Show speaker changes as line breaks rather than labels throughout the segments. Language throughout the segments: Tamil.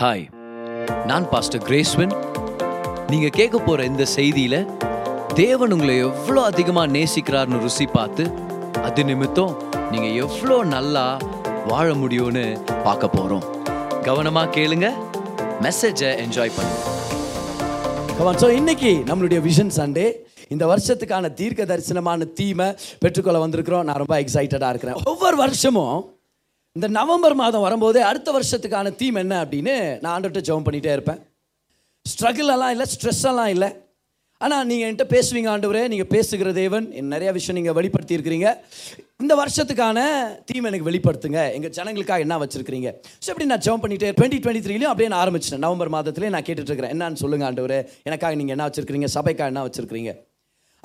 ஹாய் நான் பாஸ்டர் கிரேஸ்வின் நீங்கள் கேட்க போகிற இந்த செய்தியில் தேவன் உங்களை எவ்வளோ அதிகமாக நேசிக்கிறார்னு ருசி பார்த்து அது நிமித்தம் நீங்கள் எவ்வளோ நல்லா வாழ முடியும்னு பார்க்க போகிறோம் கவனமாக கேளுங்க மெசேஜை என்ஜாய் பண்ணுங்க ஸோ இன்னைக்கு நம்மளுடைய விஷன் சண்டே இந்த வருஷத்துக்கான தீர்க்க தரிசனமான தீமை பெற்றுக்கொள்ள வந்திருக்கிறோம் நான் ரொம்ப எக்ஸைட்டடாக இருக்கிறேன் ஒவ்வொரு வருஷமும் இந்த நவம்பர் மாதம் வரும்போதே அடுத்த வருஷத்துக்கான தீம் என்ன அப்படின்னு நான் ஆண்டுகிட்ட ஜெபம் பண்ணிகிட்டே இருப்பேன் ஸ்ட்ரகிளெல்லாம் இல்லை ஸ்ட்ரெஸ்ஸெல்லாம் இல்லை ஆனால் நீங்கள் என்கிட்ட பேசுவீங்க ஆண்டவரே நீங்கள் பேசுகிற தேவன் நிறையா விஷயம் நீங்கள் வெளிப்படுத்தியிருக்கிறீங்க இந்த வருஷத்துக்கான தீம் எனக்கு வெளிப்படுத்துங்க எங்கள் ஜனங்களுக்காக என்ன வச்சுருக்கிறீங்க ஸோ எப்படி நான் ஜெபம் பண்ணிட்டு டுவெண்ட்டி டுவெண்ட்டி த்ரீலையும் அப்படியே நான் ஆரம்பிச்சிட்டேன் நவம்பர் மாதத்துலேயே நான் கேட்டுட்ருக்கிறேன் என்னான்னு சொல்லுங்கள் ஆண்டவர் எனக்காக நீங்கள் என்ன வச்சுருக்கிறீங்க சபைக்காக என்ன வச்சுருக்கிறீங்க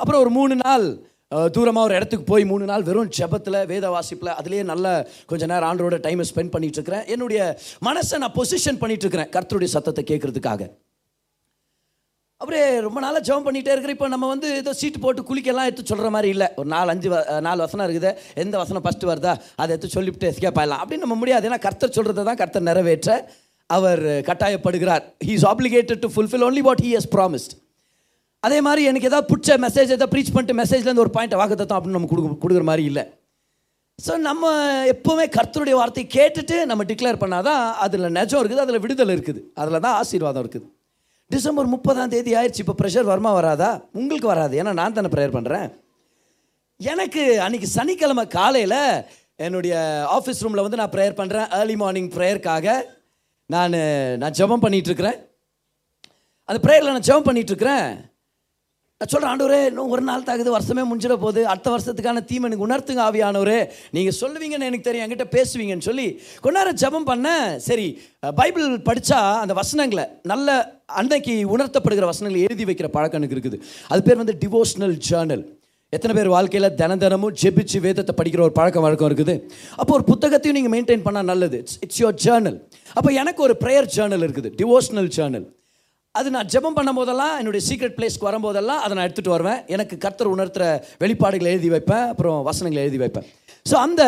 அப்புறம் ஒரு மூணு நாள் தூரமாக ஒரு இடத்துக்கு போய் மூணு நாள் வெறும் ஜபத்தில் வேத வாசிப்பில் அதுலேயே நல்ல கொஞ்சம் நேரம் ஆண்டரோட டைமை ஸ்பெண்ட் பண்ணிகிட்டு இருக்கிறேன் என்னுடைய மனசை நான் பொசிஷன் பண்ணிகிட்டு இருக்கிறேன் கர்த்தருடைய சத்தத்தை கேட்குறதுக்காக அப்படியே ரொம்ப நாளாக ஜெபம் பண்ணிகிட்டே இருக்கிற இப்போ நம்ம வந்து ஏதோ சீட்டு போட்டு குளிக்கலாம் எடுத்து சொல்கிற மாதிரி இல்லை ஒரு நாலு அஞ்சு நாலு வசனம் இருக்குது எந்த வசனம் ஃபஸ்ட்டு வருதா அதை எடுத்து சொல்லிவிட்டு எஸ்கேப் ஆகலாம் அப்படின்னு நம்ம முடியாது ஏன்னா கர்த்தர் சொல்கிறத தான் கர்த்தர் நிறைவேற்ற அவர் கட்டாயப்படுகிறார் he is obligated to fulfil only what he has promised அதே மாதிரி எனக்கு ஏதாவது பிடிச்ச மெசேஜ் எதாவது ப்ரீச் பண்ணிட்டு மெசேஜ்லேருந்து ஒரு பாயிண்ட் வாக்குத்தத்தம் அப்படின்னு நம்ம கொடுக்க கொடுக்குற மாதிரி இல்லை ஸோ நம்ம எப்போவுமே கர்த்தருடைய வார்த்தை கேட்டுட்டு நம்ம டிக்ளேர் பண்ணால் தான் அதில் நெஜம் இருக்குது அதில் விடுதலை இருக்குது அதில் தான் ஆசீர்வாதம் இருக்குது டிசம்பர் முப்பதாம் தேதி ஆயிடுச்சு இப்போ ப்ரெஷர் வருமா வராதா உங்களுக்கு வராது ஏன்னா நான் தானே ப்ரேயர் பண்ணுறேன் எனக்கு அன்றைக்கி சனிக்கிழமை காலையில் என்னுடைய ஆஃபீஸ் ரூமில் வந்து நான் ப்ரேயர் பண்ணுறேன் ஏர்லி மார்னிங் ப்ரேயருக்காக நான் நான் ஜபம் பண்ணிகிட்ருக்கிறேன் அந்த ப்ரேயரில் நான் ஜபம் பண்ணிகிட்ருக்கிறேன் நான் சொல்கிறேன் ஆண்டவரே இன்னும் ஒரு நாள் தாக்குது வருஷமே முடிஞ்சிட போகுது அடுத்த வருஷத்துக்கான தீம் எனக்கு உணர்த்துங்க ஆவியானவரே நீங்கள் சொல்லுவீங்கன்னு எனக்கு தெரியும் என்கிட்ட பேசுவீங்கன்னு சொல்லி கொஞ்ச நேரம் ஜபம் பண்ண சரி பைபிள் படித்தா அந்த வசனங்களை நல்ல அன்னைக்கு உணர்த்தப்படுகிற வசனங்களை எழுதி வைக்கிற பழக்கம் எனக்கு இருக்குது அது பேர் வந்து டிவோஷனல் ஜேர்னல் எத்தனை பேர் வாழ்க்கையில் தின தினமும் ஜெபிச்சு வேதத்தை படிக்கிற ஒரு பழக்கம் வழக்கம் இருக்குது அப்போ ஒரு புத்தகத்தையும் நீங்கள் மெயின்டைன் பண்ணால் நல்லது இட்ஸ் இட்ஸ் யோர் ஜேர்னல் அப்போ எனக்கு ஒரு ப்ரேயர் ஜேர்னல் இருக்குது டிவோஷனல் ஜேர்னல் அது நான் ஜெபம் பண்ணும் போதெல்லாம் என்னுடைய சீக்ரெட் பிளேஸ்க்கு வரும்போதெல்லாம் அதை நான் எடுத்துகிட்டு வருவேன் எனக்கு கர்த்தர் உணர்த்துற வெளிப்பாடுகளை எழுதி வைப்பேன் அப்புறம் வசனங்களை எழுதி வைப்பேன் ஸோ அந்த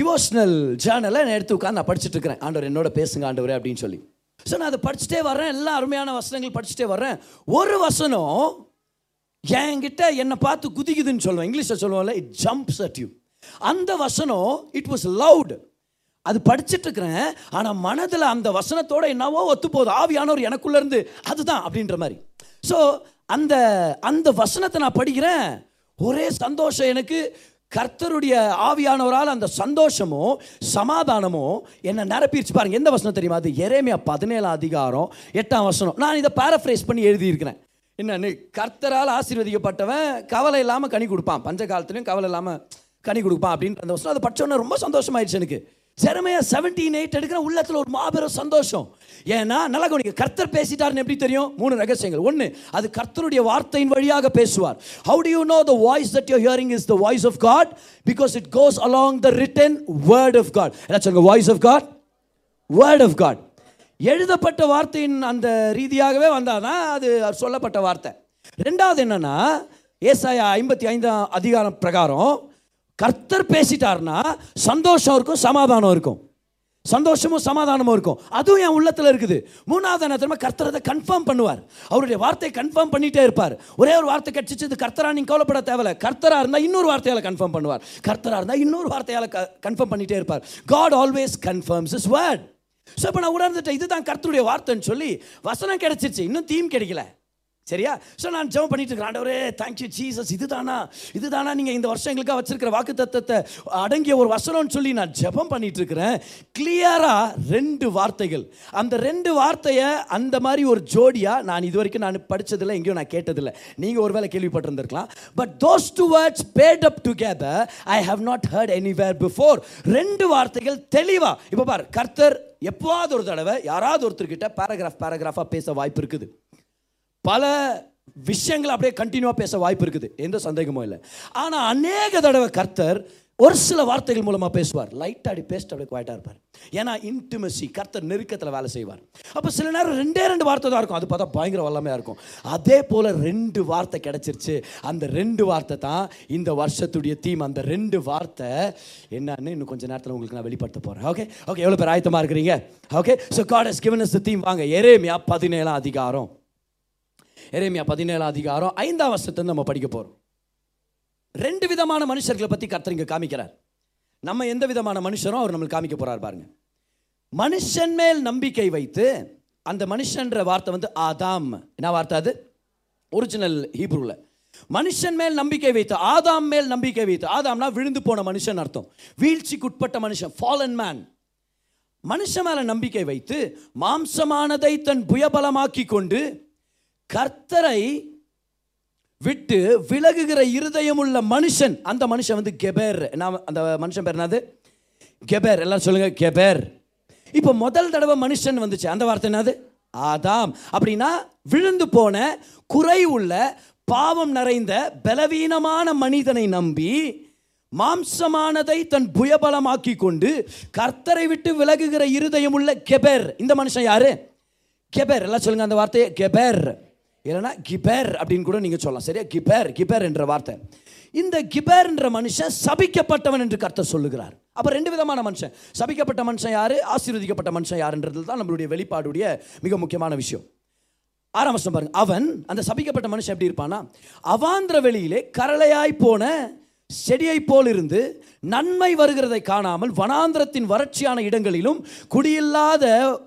டிவோஷனல் ஜேர்னலை நான் எடுத்து உட்காந்து நான் படிச்சுட்டுருக்கிறேன் இருக்கிறேன் ஆண்டவர் என்னோட பேசுங்க ஆண்டவர் அப்படின்னு சொல்லி ஸோ நான் அதை படிச்சுட்டே வர்றேன் எல்லா அருமையான வசனங்கள் படிச்சுட்டே வர்றேன் ஒரு வசனம் என்கிட்ட என்னை பார்த்து குதிக்குதுன்னு சொல்லுவேன் இங்கிலீஷில் சொல்லுவோம்ல இட் ஜம்ப்ஸ் அட் யூ அந்த வசனம் இட் வாஸ் லவுட் அது படிச்சுட்டு இருக்கிறேன் ஆனால் மனதில் அந்த வசனத்தோட என்னவோ ஒத்து போகுது ஆவியானவர் இருந்து அதுதான் அப்படின்ற மாதிரி ஸோ அந்த அந்த வசனத்தை நான் படிக்கிறேன் ஒரே சந்தோஷம் எனக்கு கர்த்தருடைய ஆவியானவரால் அந்த சந்தோஷமோ சமாதானமோ என்னை நிரப்பிடுச்சு பாருங்க எந்த வசனம் தெரியுமா அது எறமையா பதினேழாம் அதிகாரம் எட்டாம் வசனம் நான் இதை பேரஃப்ரைஸ் பண்ணி எழுதியிருக்கிறேன் என்னன்னு கர்த்தரால் ஆசீர்வதிக்கப்பட்டவன் கவலை இல்லாமல் கனி கொடுப்பான் பஞ்ச காலத்துலையும் கவலை இல்லாமல் கனி கொடுப்பான் அப்படின்ற அந்த வசனம் அதை படித்தோன்னே ரொம்ப சந்தோஷமாயிடுச்சு எனக்கு ஜெரமையா செவன்டீன் எயிட் எடுக்கிற உள்ளத்தில் ஒரு மாபெரும் சந்தோஷம் ஏன்னா நல்லா கவனிக்க கர்த்தர் பேசிட்டாருன்னு எப்படி தெரியும் மூணு ரகசியங்கள் ஒன்று அது கர்த்தருடைய வார்த்தையின் வழியாக பேசுவார் how do you know the voice that you hearing is the voice of God because it goes along the written word of God என்ன சொல்லுங்க voice of God word of God எழுதப்பட்ட வார்த்தையின் அந்த ரீதியாகவே வந்தாதான் அது சொல்லப்பட்ட வார்த்தை ரெண்டாவது என்னன்னா ஏசாயா ஐம்பத்தி ஐந்தாம் அதிகாரம் பிரகாரம் கர்த்தர் பேசிட்டார்னா சந்தோஷம் இருக்கும் சமாதானம் இருக்கும் சந்தோஷமும் சமாதானமும் இருக்கும் அதுவும் என் உள்ளத்தில் இருக்குது மூணாவது என்ன கர்த்தர் அதை கன்ஃபார்ம் பண்ணுவார் அவருடைய வார்த்தையை கன்ஃபார்ம் பண்ணிகிட்டே இருப்பார் ஒரே ஒரு வார்த்தை கட்சிச்சு இது கர்த்தரா நீங்கள் கவலைப்பட தேவையில்ல கர்த்தராக இருந்தால் இன்னொரு வார்த்தையால் கன்ஃபார்ம் பண்ணுவார் கர்த்தராக இருந்தால் இன்னொரு வார்த்தையால் கன்ஃபார்ம் பண்ணிகிட்டே இருப்பார் God always confirms his word so இப்போ நான் உணர்ந்துட்டேன் இதுதான் கர்த்தருடைய வார்த்தைன்னு சொல்லி வசனம் கிடச்சிருச்சு இன்னும் தீம் கிடைக்கல சரியா ஸோ நான் ஜெபம் பண்ணிட்டு இருக்கிறேன் ஆண்டவரே தேங்க்யூ ஜீசஸ் இதுதானா இதுதானா நீங்கள் இந்த வருஷம் எங்களுக்காக வச்சிருக்கிற வாக்கு தத்துவத்தை அடங்கிய ஒரு வசனம்னு சொல்லி நான் ஜெபம் பண்ணிட்டு இருக்கிறேன் கிளியராக ரெண்டு வார்த்தைகள் அந்த ரெண்டு வார்த்தையை அந்த மாதிரி ஒரு ஜோடியாக நான் இது வரைக்கும் நான் படித்ததில்லை எங்கேயும் நான் கேட்டதில்லை நீங்கள் ஒரு வேளை கேள்விப்பட்டிருந்திருக்கலாம் but those two words paired up together I have not heard anywhere before ரெண்டு வார்த்தைகள் தெளிவாக இப்போ பார் கர்த்தர் எப்போவாது ஒரு தடவை யாராவது ஒருத்தர்கிட்ட பேராகிராஃப் பேராகிராஃபாக பேச வாய்ப்பு இருக்குது பல விஷயங்களை அப்படியே கண்டினியூவாக பேச வாய்ப்பு இருக்குது எந்த சந்தேகமும் இல்லை ஆனால் அநேக தடவை கர்த்தர் ஒரு சில வார்த்தைகள் மூலமாக பேசுவார் லைட்டாக அப்படி பேசிட்டு அப்படியே குவாய்ட்டாக இருப்பார் ஏன்னா இன்டிமசி கர்த்தர் நெருக்கத்தில் வேலை செய்வார் அப்போ சில நேரம் ரெண்டே ரெண்டு வார்த்தை தான் இருக்கும் அது பார்த்தா பயங்கர வல்லமையாக இருக்கும் அதே போல் ரெண்டு வார்த்தை கிடச்சிருச்சு அந்த ரெண்டு வார்த்தை தான் இந்த வருஷத்துடைய தீம் அந்த ரெண்டு வார்த்தை என்னன்னு இன்னும் கொஞ்சம் நேரத்தில் உங்களுக்கு நான் வெளிப்படுத்த போகிறேன் ஓகே ஓகே எவ்வளோ பேர் ஆயத்தமாக இருக்கிறீங்க okay so God has given us theme வாங்க எரேமியா பதினேழாம் அதிகாரம் எரேமியா பதினேழாம் அதிகாரம் ஐந்தாம் வருஷத்துலேருந்து நம்ம படிக்க போகிறோம் ரெண்டு விதமான மனுஷர்களை பற்றி கர்த்தர் இங்கே காமிக்கிறார் நம்ம எந்த விதமான மனுஷரும் அவர் நம்மளுக்கு காமிக்க போகிறார் பாருங்க மனுஷன் மேல் நம்பிக்கை வைத்து அந்த மனுஷன்ற வார்த்தை வந்து ஆதாம் என்ன வார்த்தை அது ஒரிஜினல் ஹீப்ரூவில் மனுஷன் மேல் நம்பிக்கை வைத்து ஆதாம் மேல் நம்பிக்கை வைத்து ஆதாம்னா விழுந்து போன மனுஷன் அர்த்தம் வீழ்ச்சிக்கு உட்பட்ட மனுஷன் ஃபாலன் மேன் மனுஷன் மேல நம்பிக்கை வைத்து மாம்சமானதை தன் புயபலமாக்கி கொண்டு கர்த்தரை விட்டு விலகுகிற இருதயமுள்ள மனுஷன் அந்த மனுஷன் வந்து கெபேர் என்ன அந்த மனுஷன் பேர் என்னது கெபேர் எல்லாம் சொல்லுங்கள் கெபேர் இப்போ முதல் தடவை மனுஷன் வந்துச்சு அந்த வார்த்தை என்னது ஆதாம் அப்படின்னா விழுந்து போன குறை உள்ள பாவம் நிறைந்த பலவீனமான மனிதனை நம்பி மாம்சமானதை தன் புயபலமாக்கி கொண்டு கர்த்தரை விட்டு விலகுகிற இருதயம் உள்ள கெபேர் இந்த மனுஷன் யாரு கெபேர் எல்லாம் சொல்லுங்க அந்த வார்த்தையை கெபேர் இல்லைனா கிபேர் அப்படின்னு கூட நீங்கள் சொல்லலாம் சரியா கிபேர் கிபேர் என்ற வார்த்தை இந்த கிபேர் என்ற மனுஷன் சபிக்கப்பட்டவன் என்று கர்த்தர் சொல்லுகிறார் அப்போ ரெண்டு விதமான மனுஷன் சபிக்கப்பட்ட மனுஷன் யார் ஆசீர்வதிக்கப்பட்ட மனுஷன் யாருன்றது தான் நம்மளுடைய வெளிப்பாடுடைய மிக முக்கியமான விஷயம் ஆறாம் பாருங்க அவன் அந்த சபிக்கப்பட்ட மனுஷன் எப்படி இருப்பானா அவாந்திர வெளியிலே கரளையாய் போன செடியை போல் இருந்து நன்மை வருகிறதை காணாமல் வனாந்திரத்தின் வறட்சியான இடங்களிலும் குடியில்லாத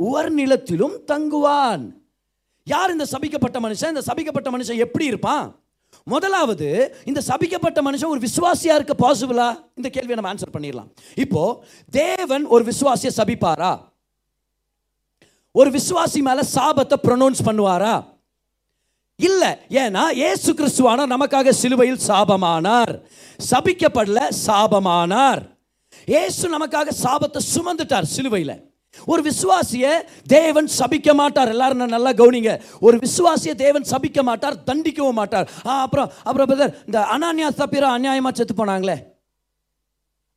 உவர் நிலத்திலும் தங்குவான் யார் இந்த சபிக்கப்பட்ட மனுஷன் இந்த சபிக்கப்பட்ட மனுஷன் எப்படி இருப்பான் முதலாவது இந்த சபிக்கப்பட்ட மனுஷன் ஒரு விசுவாசியா இருக்க பாசிபிளா இந்த கேள்வியை நம்ம ஆன்சர் பண்ணிடலாம் இப்போ தேவன் ஒரு விசுவாசியை சபிப்பாரா ஒரு விசுவாசி மேல சாபத்தை ப்ரொனௌன்ஸ் பண்ணுவாரா இல்லை ஏன்னா ஏசு கிறிஸ்துவானார் நமக்காக சிலுவையில் சாபமானார் சபிக்கப்படல சாபமானார் ஏசு நமக்காக சாபத்தை சுமந்துட்டார் சிலுவையில் ஒரு விசுவாசிய தேவன் சபிக்க மாட்டார் எல்லாரும் நல்லா கவனிங்க ஒரு விசுவாசிய தேவன் சபிக்க மாட்டார் தண்டிக்கவும் மாட்டார் அப்புறம் அப்புறம் பிரதர் இந்த அனான்யா சப்பீரா அநியாயமாக செத்து போனாங்களே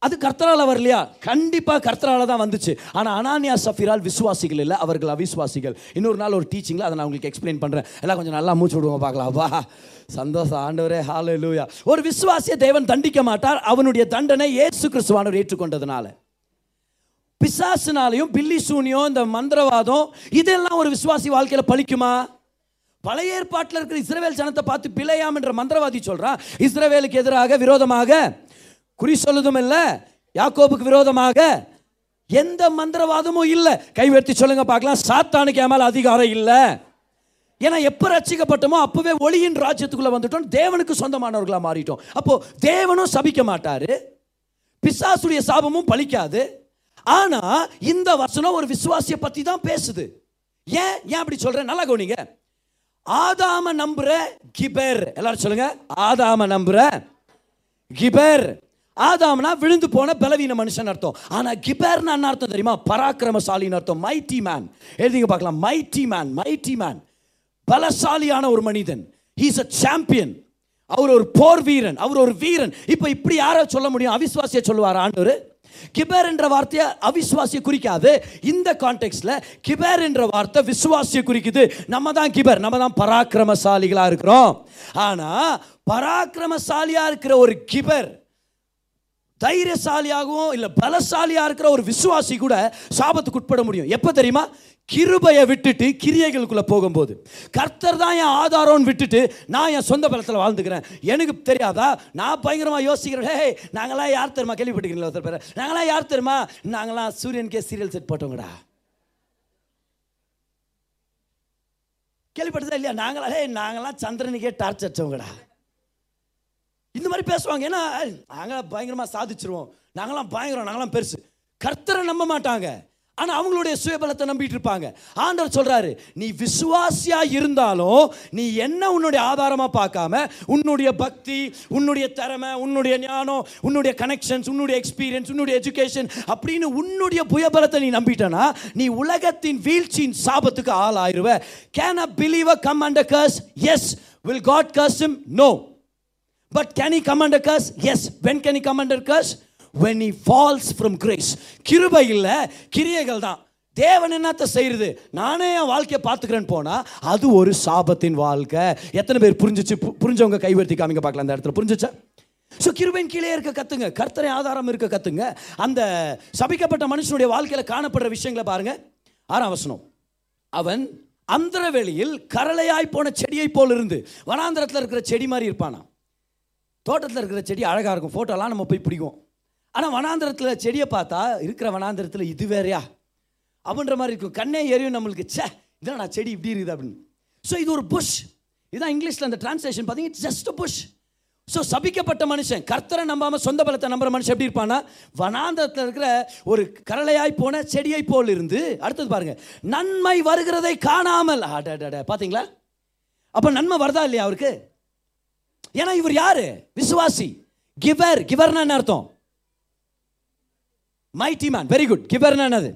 அது கர்த்தரால் வரலையா கண்டிப்பாக கர்த்தரால் தான் வந்துச்சு ஆனால் அனானியா சஃபிரால் விசுவாசிகள் இல்லை அவர்கள் அவிசுவாசிகள் இன்னொரு நாள் ஒரு டீச்சிங்கில் அதை நான் உங்களுக்கு எக்ஸ்பிளைன் பண்ணுறேன் எல்லாம் கொஞ்சம் நல்லா மூச்சு விடுவோம் பார்க்கலாம் வா சந்தோஷம் ஆண்டவரே ஹாலு லூயா ஒரு விசுவாசிய தேவன் தண்டிக்க மாட்டார் அவனுடைய தண்டனை ஏசு கிறிஸ்துவானவர் ஏற்றுக்கொண்டதுனால பிசாசுனாலையும் பில்லி சூனியம் இந்த மந்திரவாதம் இதெல்லாம் ஒரு விசுவாசி வாழ்க்கையில் பழிக்குமா பழைய ஏற்பாட்டில் இருக்கிற இஸ்ரவேல் ஜனத்தை பார்த்து பிழையாம் என்ற மந்திரவாதி சொல்கிறான் இஸ்ரேவேலுக்கு எதிராக விரோதமாக குறி சொல்லுதும் இல்லை யாக்கோபுக்கு விரோதமாக எந்த மந்திரவாதமும் இல்லை கைவர்த்தி சொல்லுங்க பார்க்கலாம் சாத்தானுக்கு ஏமால் அதிகாரம் இல்லை ஏன்னா எப்போ ரசிக்கப்பட்டோமோ அப்போவே ஒளியின் ராஜ்யத்துக்குள்ளே வந்துட்டோம் தேவனுக்கு சொந்தமானவர்களாக மாறிட்டோம் அப்போது தேவனும் சபிக்க மாட்டார் பிசாசுடைய சாபமும் பழிக்காது ஆனால் இந்த வசனம் ஒரு விசுவாசியை பற்றி தான் பேசுது ஏன் ஏன் அப்படி சொல்கிறேன் நல்லா கவனிங்க ஆதாம நம்புற கிபர் எல்லாரும் சொல்லுங்க ஆதாம நம்புற கிபேர் ஆதாம்னா விழுந்து போன பலவீன மனுஷன் அர்த்தம் ஆனால் கிபர்னா என்ன அர்த்தம் தெரியுமா பராக்கிரமசாலின்னு அர்த்தம் மைட்டி மேன் எழுதிங்க பார்க்கலாம் மைட்டி மேன் மைட்டி மேன் பலசாலியான ஒரு மனிதன் ஹீஸ் அ சாம்பியன் அவர் ஒரு போர் வீரன் அவர் ஒரு வீரன் இப்போ இப்படி யாரை சொல்ல முடியும் அவிஸ்வாசிய சொல்லுவார் ஆண்டவர் கிபேர் என்ற வார்த்தையை அவிஸ்வாசிய குறிக்காது இந்த கான்டெக்ட்ல கிபேர் என்ற வார்த்தை விசுவாசிய குறிக்குது நம்ம தான் கிபர் நம்ம தான் பராக்கிரமசாலிகளாக இருக்கிறோம் ஆனால் பராக்கிரமசாலியாக இருக்கிற ஒரு கிபர் தைரியசாலியாகவும் இல்லை பலசாலியாக இருக்கிற ஒரு விசுவாசி கூட சாபத்துக்கு உட்பட முடியும் எப்போ தெரியுமா கிருபையை விட்டுட்டு கிரியைகளுக்குள்ளே போகும்போது கர்த்தர் தான் என் ஆதாரம்னு விட்டுட்டு நான் என் சொந்த பலத்தில் வாழ்ந்துக்கிறேன் எனக்கு தெரியாதா நான் பயங்கரமாக யோசிக்கிறேன் ஹே நாங்களாம் யார் தெரியுமா கேள்விப்பட்டிருக்கீங்களா ஒருத்தர் பேர் நாங்களாம் யார் தெரியுமா நாங்களாம் சூரியனுக்கே சீரியல் செட் போட்டோங்கடா கேள்விப்பட்டதா இல்லையா நாங்களா ஹே நாங்களாம் சந்திரனுக்கே டார்ச் அடிச்சவங்கடா இந்த மாதிரி பேசுவாங்க ஏன்னா நாங்களாம் பயங்கரமாக சாதிச்சிருவோம் நாங்களாம் பயங்கரம் நாங்களாம் பெருசு கர்த்தரை நம்ப மாட்டாங்க ஆனால் அவங்களுடைய சுயபலத்தை நம்பிட்டு இருப்பாங்க ஆண்டவர் சொல்கிறாரு நீ விசுவாசியாக இருந்தாலும் நீ என்ன உன்னுடைய ஆதாரமாக பார்க்காம உன்னுடைய பக்தி உன்னுடைய திறமை உன்னுடைய ஞானம் உன்னுடைய கனெக்ஷன்ஸ் உன்னுடைய எக்ஸ்பீரியன்ஸ் உன்னுடைய எஜுகேஷன் அப்படின்னு உன்னுடைய புயபலத்தை நீ நம்பிட்டனா நீ உலகத்தின் வீழ்ச்சியின் சாபத்துக்கு ஆள் ஆயிடுவ can a believe a come under a curse yes will God curse him no but can he come under a curse yes when can he come under a curse when he falls from grace கிருபையில் கிரியைகள் தான் தேவன் என்னத்தை செய்கிறது நானே என் வாழ்க்கையை பார்த்துக்கிறேன்னு போனால் அது ஒரு சாபத்தின் வாழ்க்கை எத்தனை பேர் புரிஞ்சிச்சு புரிஞ்சவங்க கைவர்த்தி காமிங்க பார்க்கலாம் அந்த இடத்துல புரிஞ்சிச்சா ஸோ கிருபையின் கீழே இருக்க கற்றுங்க கர்த்தரை ஆதாரம் இருக்க கற்றுங்க அந்த சபிக்கப்பட்ட மனுஷனுடைய வாழ்க்கையில் காணப்படுற விஷயங்களை பாருங்கள் ஆறாம் வசனம் அவன் அந்தர வெளியில் கரளையாய் போன செடியை போல் இருந்து வனாந்திரத்தில் இருக்கிற செடி மாதிரி இருப்பானா தோட்டத்தில் இருக்கிற செடி அழகாக இருக்கும் ஃபோட்டோலாம் நம்ம போய் பிடிக்கும் ஆனால் வனாந்திரத்தில் செடியை பார்த்தா இருக்கிற வனாந்திரத்தில் இது வேறையா அப்படின்ற மாதிரி இருக்கும் கண்ணே எரியும் நம்மளுக்கு சே இதான் நான் செடி இப்படி இருக்குது அப்படின்னு ஸோ இது ஒரு புஷ் இதான் இங்கிலீஷில் அந்த டிரான்ஸ்லேஷன் பார்த்தீங்கன்னா ஜஸ்ட் புஷ் ஸோ சபிக்கப்பட்ட மனுஷன் கர்த்தரை நம்பாமல் சொந்த பலத்தை நம்புற மனுஷன் எப்படி இருப்பான்னா வனாந்திரத்தில் இருக்கிற ஒரு கரளையாய் போன செடியை போல் இருந்து அடுத்தது பாருங்க நன்மை வருகிறதை காணாமல் பார்த்தீங்களா அப்போ நன்மை வருதா இல்லையா அவருக்கு ஏன்னா இவர் யாரு விசுவாசி கிவர் கிவர்னா என்ன அர்த்தம் மைட்டி மேன் வெரி குட் கிவர் என்னது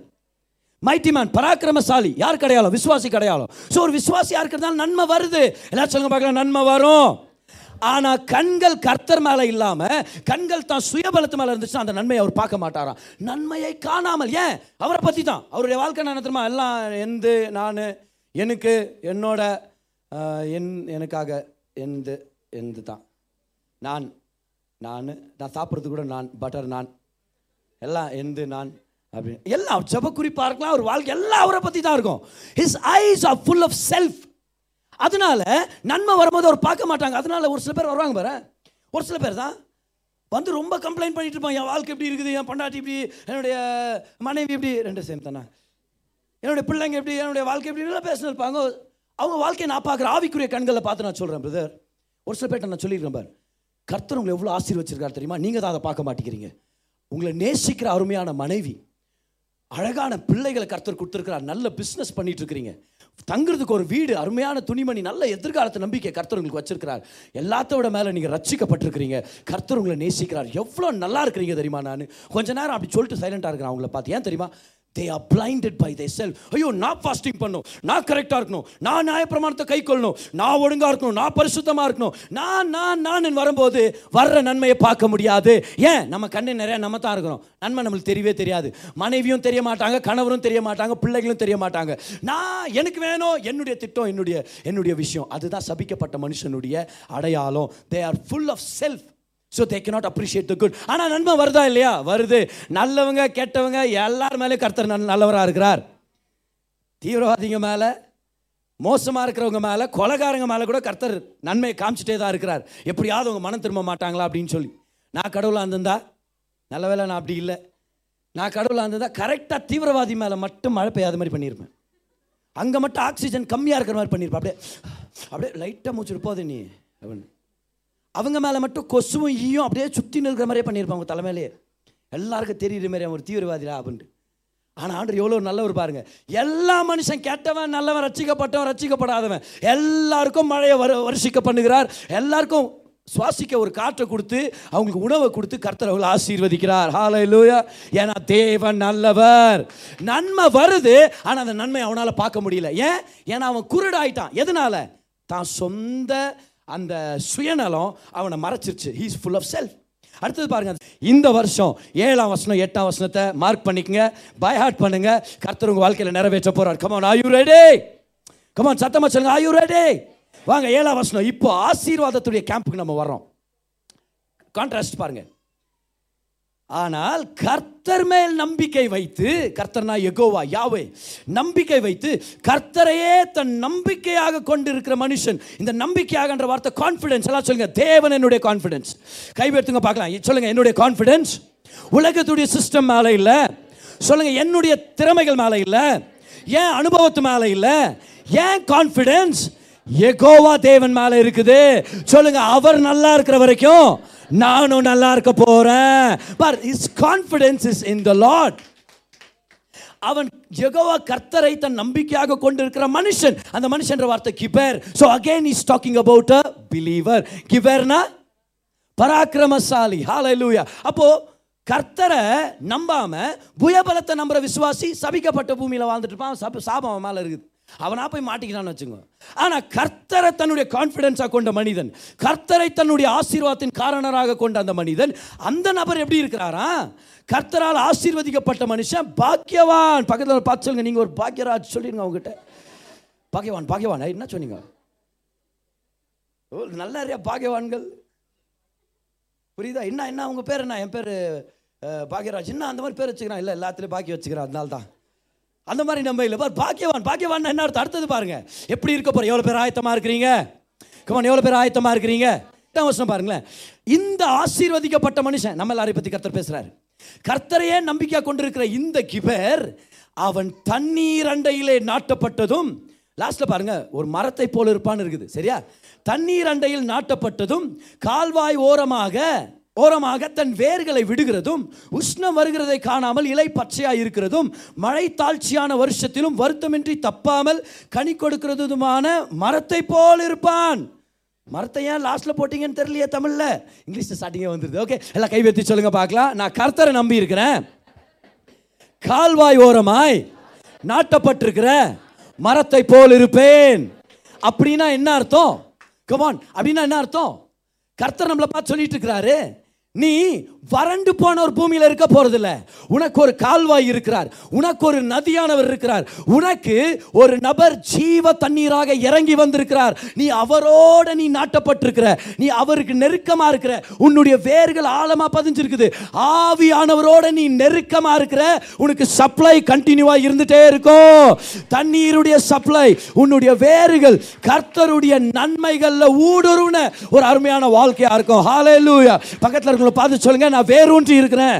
மைட்டி மேன் பராக்கிரமசாலி யார் கிடையாலும் விசுவாசி கிடையாலும் ஸோ ஒரு விசுவாசி யாருக்கு இருந்தாலும் நன்மை வருது எல்லாரும் சொல்லுங்க பார்க்கலாம் நன்மை வரும் ஆனால் கண்கள் கர்த்தர் மேலே இல்லாமல் கண்கள் தான் சுயபலத்து மேலே இருந்துச்சுன்னா அந்த நன்மையை அவர் பார்க்க மாட்டாராம் நன்மையை காணாமல் ஏன் அவரை பற்றி தான் அவருடைய வாழ்க்கை நான் தெரியுமா எல்லாம் எந்த நான் எனக்கு என்னோட என் எனக்காக எந்த எந்து தான் நான் நான் நான் சாப்பிட்றது கூட நான் பட்டர் நான் எல்லாம் எந்த நான் அப்படின்னு எல்லாம் ஜப குறிப்பாக இருக்கலாம் அவர் வாழ்க்கை எல்லாம் அவரை பற்றி தான் இருக்கும் his eyes are full of self அதனால நன்மை வரும்போது அவர் பார்க்க மாட்டாங்க அதனால ஒரு சில பேர் வருவாங்க பாரு ஒரு சில பேர் தான் வந்து ரொம்ப கம்ப்ளைண்ட் பண்ணிட்டு இருப்பான் என் வாழ்க்கை எப்படி இருக்குது என் பண்டாட்டி இப்படி என்னுடைய மனைவி இப்படி ரெண்டு சேம் தானே என்னுடைய பிள்ளைங்க எப்படி என்னுடைய வாழ்க்கை எப்படி நல்லா பேசினு இருப்பாங்க அவங்க வாழ்க்கையை நான் பார்க்குற ஆவிக்குரிய கண்களை பார்த்து நான் சொல்கிறேன் பிரதர் ஒரு சில பேர்ட்ட நான் சொல்லியிருக்கேன் பார் கர்த்தர் உங்களை எவ்வளோ வச்சிருக்காரு தெரியுமா நீங்கள் தான் அதை பார்க்க மாட்டேங்கிறீங்க உங்களை நேசிக்கிற அருமையான மனைவி அழகான பிள்ளைகளை கர்த்தர் கொடுத்துருக்கிறார் நல்ல பிஸ்னஸ் பண்ணிட்டு இருக்கிறீங்க தங்குறதுக்கு ஒரு வீடு அருமையான துணிமணி நல்ல எதிர்காலத்தை நம்பிக்கை கர்த்தர் உங்களுக்கு வச்சிருக்கிறார் எல்லாத்த விட மேலே நீங்கள் ரச்சிக்கப்பட்டிருக்கிறீங்க கர்த்தர் உங்களை நேசிக்கிறார் எவ்வளோ நல்லா இருக்கிறீங்க தெரியுமா நான் கொஞ்ச நேரம் அப்படி சொல்லிட்டு சைலண்டாக இருக்கிறேன் அவங்கள பார்த்து ஏன் தெரியுமா they are blinded by they self ஐயோ நான் ஃபாஸ்டிங் பண்ணும் நான் கரெக்டாக இருக்கணும் நான் நியாய பிரமாணத்தை கை கொள்ளணும் நான் ஒழுங்காக இருக்கணும் நான் பரிசுத்தமாக இருக்கணும் நான் நான் நான் வரும்போது வர்ற நன்மையை பார்க்க முடியாது ஏன் நம்ம கண்ணை நிறையா நம்ம தான் இருக்கிறோம் நன்மை நம்மளுக்கு தெரியவே தெரியாது மனைவியும் தெரிய மாட்டாங்க கணவரும் தெரிய மாட்டாங்க பிள்ளைகளும் தெரிய மாட்டாங்க நான் எனக்கு வேணும் என்னுடைய திட்டம் என்னுடைய என்னுடைய விஷயம் அதுதான் சபிக்கப்பட்ட மனுஷனுடைய அடையாளம் they are full of self so they can not appreciate the good ஆனால் நன்மை வருதா இல்லையா வருது நல்லவங்க கெட்டவங்க எல்லார் மேலேயும் கர்த்தர் நல்லவராக இருக்கிறார் தீவிரவாதிங்க மேலே மோசமாக இருக்கிறவங்க மேலே கொலகாரங்க மேலே கூட கர்த்தர் நன்மையை காமிச்சிட்டே தான் இருக்கிறார் எப்படியாவது அவங்க மனம் திரும்ப மாட்டாங்களா அப்படின்னு சொல்லி நான் கடவுளாக இருந்திருந்தா நல்ல வேலை நான் அப்படி இல்லை நான் கடவுளாக இருந்திருந்தா கரெக்டாக தீவிரவாதி மேலே மட்டும் மழை பெய்யாத மாதிரி பண்ணியிருப்பேன் அங்கே மட்டும் ஆக்சிஜன் கம்மியாக இருக்கிற மாதிரி பண்ணியிருப்பேன் அப்படியே அப்படியே லைட்டாக மூச்சு போதே நீ அப்படின்னு அவங்க மேலே மட்டும் கொசுவும் ஈயும் அப்படியே சுற்றி நிற்கிற மாதிரியே பண்ணியிருப்பாங்க அவங்க தலைமையிலேயே எல்லாருக்கும் தெரியுற மாதிரி அவன் ஒரு தீவிரவாதியா அப்படின்ட்டு ஆனால் ஆண்டு எவ்வளோ நல்லவர் பாருங்கள் எல்லா மனுஷன் கேட்டவன் நல்லவன் ரசிக்கப்பட்டவன் ரசிக்கப்படாதவன் எல்லாருக்கும் மழையை வர வருஷிக்க பண்ணுகிறார் எல்லாருக்கும் சுவாசிக்க ஒரு காற்றை கொடுத்து அவங்களுக்கு உணவை கொடுத்து கர்த்தர் ஆசீர்வதிக்கிறார் ஹாலை லூயா ஏன்னா தேவன் நல்லவர் நன்மை வருது ஆனால் அந்த நன்மை அவனால் பார்க்க முடியல ஏன் ஏன்னா அவன் குருடாயிட்டான் எதனால தான் சொந்த அந்த சுயநலம் அவனை மறைச்சிருச்சு ஹீஸ் ஃபுல் ஆஃப் செல்ஃப் அடுத்தது பாருங்க இந்த வருஷம் ஏழாம் வசனம் எட்டாம் வசனத்தை மார்க் பண்ணிக்கங்க பை ஹார்ட் பண்ணுங்க கர்த்தர் உங்க வாழ்க்கையில் நிறைவேற்ற போறார் கமான் ஆயூ ரெடி கமான் சத்தமா சொல்லுங்க ஆயூர் ரெடி வாங்க ஏழாம் வசனம் இப்போ ஆசீர்வாதத்துடைய கேம்புக்கு நம்ம வரோம் கான்ட்ராஸ்ட் பாருங்கள் ஆனால் கர்த்தர் மேல் நம்பிக்கை வைத்து கர்த்தர்னா எகோவா யாவே நம்பிக்கை வைத்து கர்த்தரையே தன் நம்பிக்கையாக கொண்டிருக்கிற மனுஷன் இந்த நம்பிக்கையாகன்ற வார்த்தை கான்ஃபிடன்ஸ் எல்லாம் சொல்லுங்க தேவன் என்னுடைய கான்ஃபிடென்ஸ் கைவெடுத்துங்க பார்க்கலாம் சொல்லுங்க என்னுடைய கான்ஃபிடன்ஸ் உலகத்துடைய சிஸ்டம் மேலே இல்லை சொல்லுங்க என்னுடைய திறமைகள் மேலே இல்லை ஏன் அனுபவத்து மேலே இல்லை ஏன் கான்ஃபிடென்ஸ் எகோவா தேவன் மேலே இருக்குது சொல்லுங்க அவர் நல்லா இருக்கிற வரைக்கும் நானும் நல்லா இருக்க போறேன் his confidence is in the Lord அவன் யகோவா கர்த்தரை தன் நம்பிக்கையாக கொண்டிருக்கிற மனுஷன் அந்த மனுஷன்ற வார்த்தை கிபேர் so again is talking about a believer கிபர்னா பராக்கிரமசாலி ஹாலை லூயா அப்போ கர்த்தரை நம்பாம புயபலத்தை நம்புற விசுவாசி சபிக்கப்பட்ட பூமியில் வாழ்ந்துட்டு இருப்பான் சாபம் மேலே இருக்குது அவனா போய் மாட்டிக்கிறான்னு வச்சுங்க ஆனால் கர்த்தரை தன்னுடைய கான்ஃபிடென்ஸாக கொண்ட மனிதன் கர்த்தரை தன்னுடைய ஆசீர்வாதத்தின் காரணராக கொண்ட அந்த மனிதன் அந்த நபர் எப்படி இருக்கிறாரா கர்த்தரால் ஆசீர்வதிக்கப்பட்ட மனுஷன் பாக்கியவான் பக்கத்தில் பார்த்து சொல்லுங்க நீங்கள் ஒரு பாக்கியராஜ் சொல்லிடுங்க அவங்ககிட்ட பாக்கியவான் பாக்கியவான் என்ன சொன்னீங்க நல்ல நிறையா பாக்கியவான்கள் புரியுதா என்ன என்ன அவங்க பேர் என்ன என் பேர் பாக்யராஜ் என்ன அந்த மாதிரி பேர் வச்சுக்கிறான் இல்லை எல்லாத்துலேயும் பாக்கி வச்சுக்கிறான் அதனால தான் அந்த மாதிரி நம்ம இல்லை பார் பாக்கியவான் பாக்கியவான் என்ன அர்த்தம் அடுத்தது பாருங்க எப்படி இருக்க போகிற எவ்வளோ பேர் ஆயத்தமாக இருக்கிறீங்க கமான் எவ்வளோ பேர் ஆயத்தமாக இருக்கிறீங்க எட்டாம் வருஷம் பாருங்களேன் இந்த ஆசீர்வதிக்கப்பட்ட மனுஷன் நம்ம எல்லாரையும் பற்றி கர்த்தர் பேசுகிறாரு கர்த்தரையே நம்பிக்கையாக கொண்டிருக்கிற இந்த கிபர் அவன் தண்ணீர் அண்டையிலே நாட்டப்பட்டதும் லாஸ்ட்டில் பாருங்க ஒரு மரத்தை போல இருப்பான்னு இருக்குது சரியா தண்ணீர் அண்டையில் நாட்டப்பட்டதும் கால்வாய் ஓரமாக ஓரமாக தன் வேர்களை விடுகிறதும் உஷ்ணம் வருகிறதை காணாமல் இலை பச்சையாக இருக்கிறதும் மழை தாழ்ச்சியான வருஷத்திலும் வருத்தமின்றி தப்பாமல் கனி கொடுக்கிறதுமான மரத்தை போல் இருப்பான் மரத்தை ஏன் லாஸ்ட்டில் போட்டிங்கன்னு தெரியலையே தமிழில் இங்கிலீஷில் ஸ்டார்டிங்கே வந்துருது ஓகே எல்லாம் கைவெத்தி சொல்லுங்கள் பார்க்கலாம் நான் கர்த்தரை நம்பி இருக்கிறேன் கால்வாய் ஓரமாய் நாட்டப்பட்டிருக்கிற மரத்தை போல் இருப்பேன் அப்படின்னா என்ன அர்த்தம் கமான் அப்படின்னா என்ன அர்த்தம் கர்த்தர் நம்மளை பார்த்து சொல்லிட்டு இருக்கிறாரு 你。வறண்டு போன ஒரு பூமியில் இருக்க போறதில்ல உனக்கு ஒரு கால்வாய் இருக்கிறார் உனக்கு ஒரு நதியானவர் இருக்கிறார் உனக்கு ஒரு நபர் ஜீவ தண்ணீராக இறங்கி வந்திருக்கிறார் நீ அவரோட நீ நாட்டப்பட்டிருக்கிற நீ அவருக்கு நெருக்கமா இருக்கிற உன்னுடைய வேர்கள் ஆழமாக பதிஞ்சிருக்குது ஆவியானவரோட நீ நெருக்கமா இருக்கிற உனக்கு சப்ளை கண்டினியூவாக இருந்துகிட்டே இருக்கும் தண்ணீருடைய சப்ளை உன்னுடைய வேர்கள் கர்த்தருடைய நன்மைகள்ல ஊடுருவின ஒரு அருமையான வாழ்க்கையாக இருக்கும் ஹாலே லூயா பக்கத்தில் இருக்கிற பார்த்து சொல்லுங்கள் நான் வேரூன்றி இருக்கிறேன்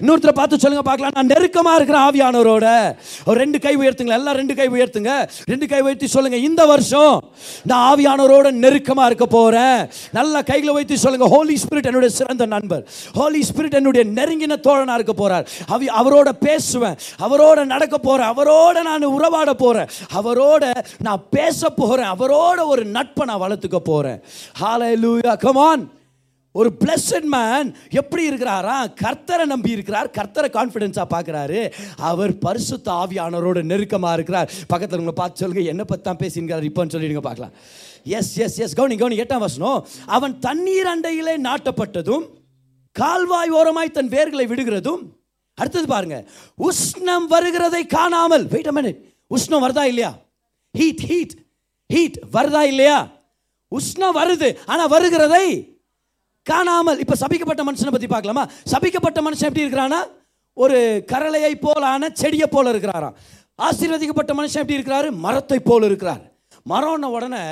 இன்னொருத்தரை பார்த்து சொல்லுங்க பார்க்கலாம் நான் நெருக்கமாக இருக்கிறேன் ஆவியானவரோட ஒரு ரெண்டு கை உயர்த்துங்க எல்லாம் ரெண்டு கை உயர்த்துங்க ரெண்டு கை உயர்த்தி சொல்லுங்க இந்த வருஷம் நான் ஆவியானவரோட நெருக்கமாக இருக்க போகிறேன் நல்லா கையில் வைத்து சொல்லுங்க ஹோலி ஸ்பிரிட் என்னுடைய சிறந்த நண்பர் ஹோலி ஸ்பிரிட் என்னுடைய நெருங்கின தோழனாக இருக்க போகிறார் அவி அவரோட பேசுவேன் அவரோட நடக்க போகிறேன் அவரோட நான் உறவாட போகிறேன் அவரோட நான் பேச போகிறேன் அவரோட ஒரு நட்பை நான் வளர்த்துக்க போகிறேன் ஹாலை லூயா கமான் ஒரு பிளஸ்ட் மேன் எப்படி இருக்கிறாரா கர்த்தரை நம்பி இருக்கிறார் கர்த்தரை கான்ஃபிடென்ஸாக பார்க்குறாரு அவர் பரிசுத்த ஆவியானவரோட நெருக்கமாக இருக்கிறார் பக்கத்தில் உங்களை பார்த்து சொல்லுங்கள் என்னை பற்றி தான் பேசினுங்கிறார் இப்போன்னு சொல்லிடுங்க பார்க்கலாம் எஸ் எஸ் எஸ் கவுனி கவுனி எட்டாம் வசனம் அவன் தண்ணீர் அண்டையிலே நாட்டப்பட்டதும் கால்வாய் ஓரமாய் தன் வேர்களை விடுகிறதும் அடுத்தது பாருங்க உஷ்ணம் வருகிறதை காணாமல் உஷ்ணம் வருதா இல்லையா ஹீட் ஹீட் ஹீட் வருதா இல்லையா உஷ்ணம் வருது ஆனால் வருகிறதை காணாமல் இப்போ சபிக்கப்பட்ட மனுஷனை பற்றி பார்க்கலாமா சபிக்கப்பட்ட மனுஷன் எப்படி இருக்கிறானா ஒரு கரளையை போலான செடியை போல இருக்கிறாராம் ஆசீர்வதிக்கப்பட்ட மனுஷன் எப்படி இருக்கிறாரு மரத்தை போல் இருக்கிறார் மரம்ன உடனே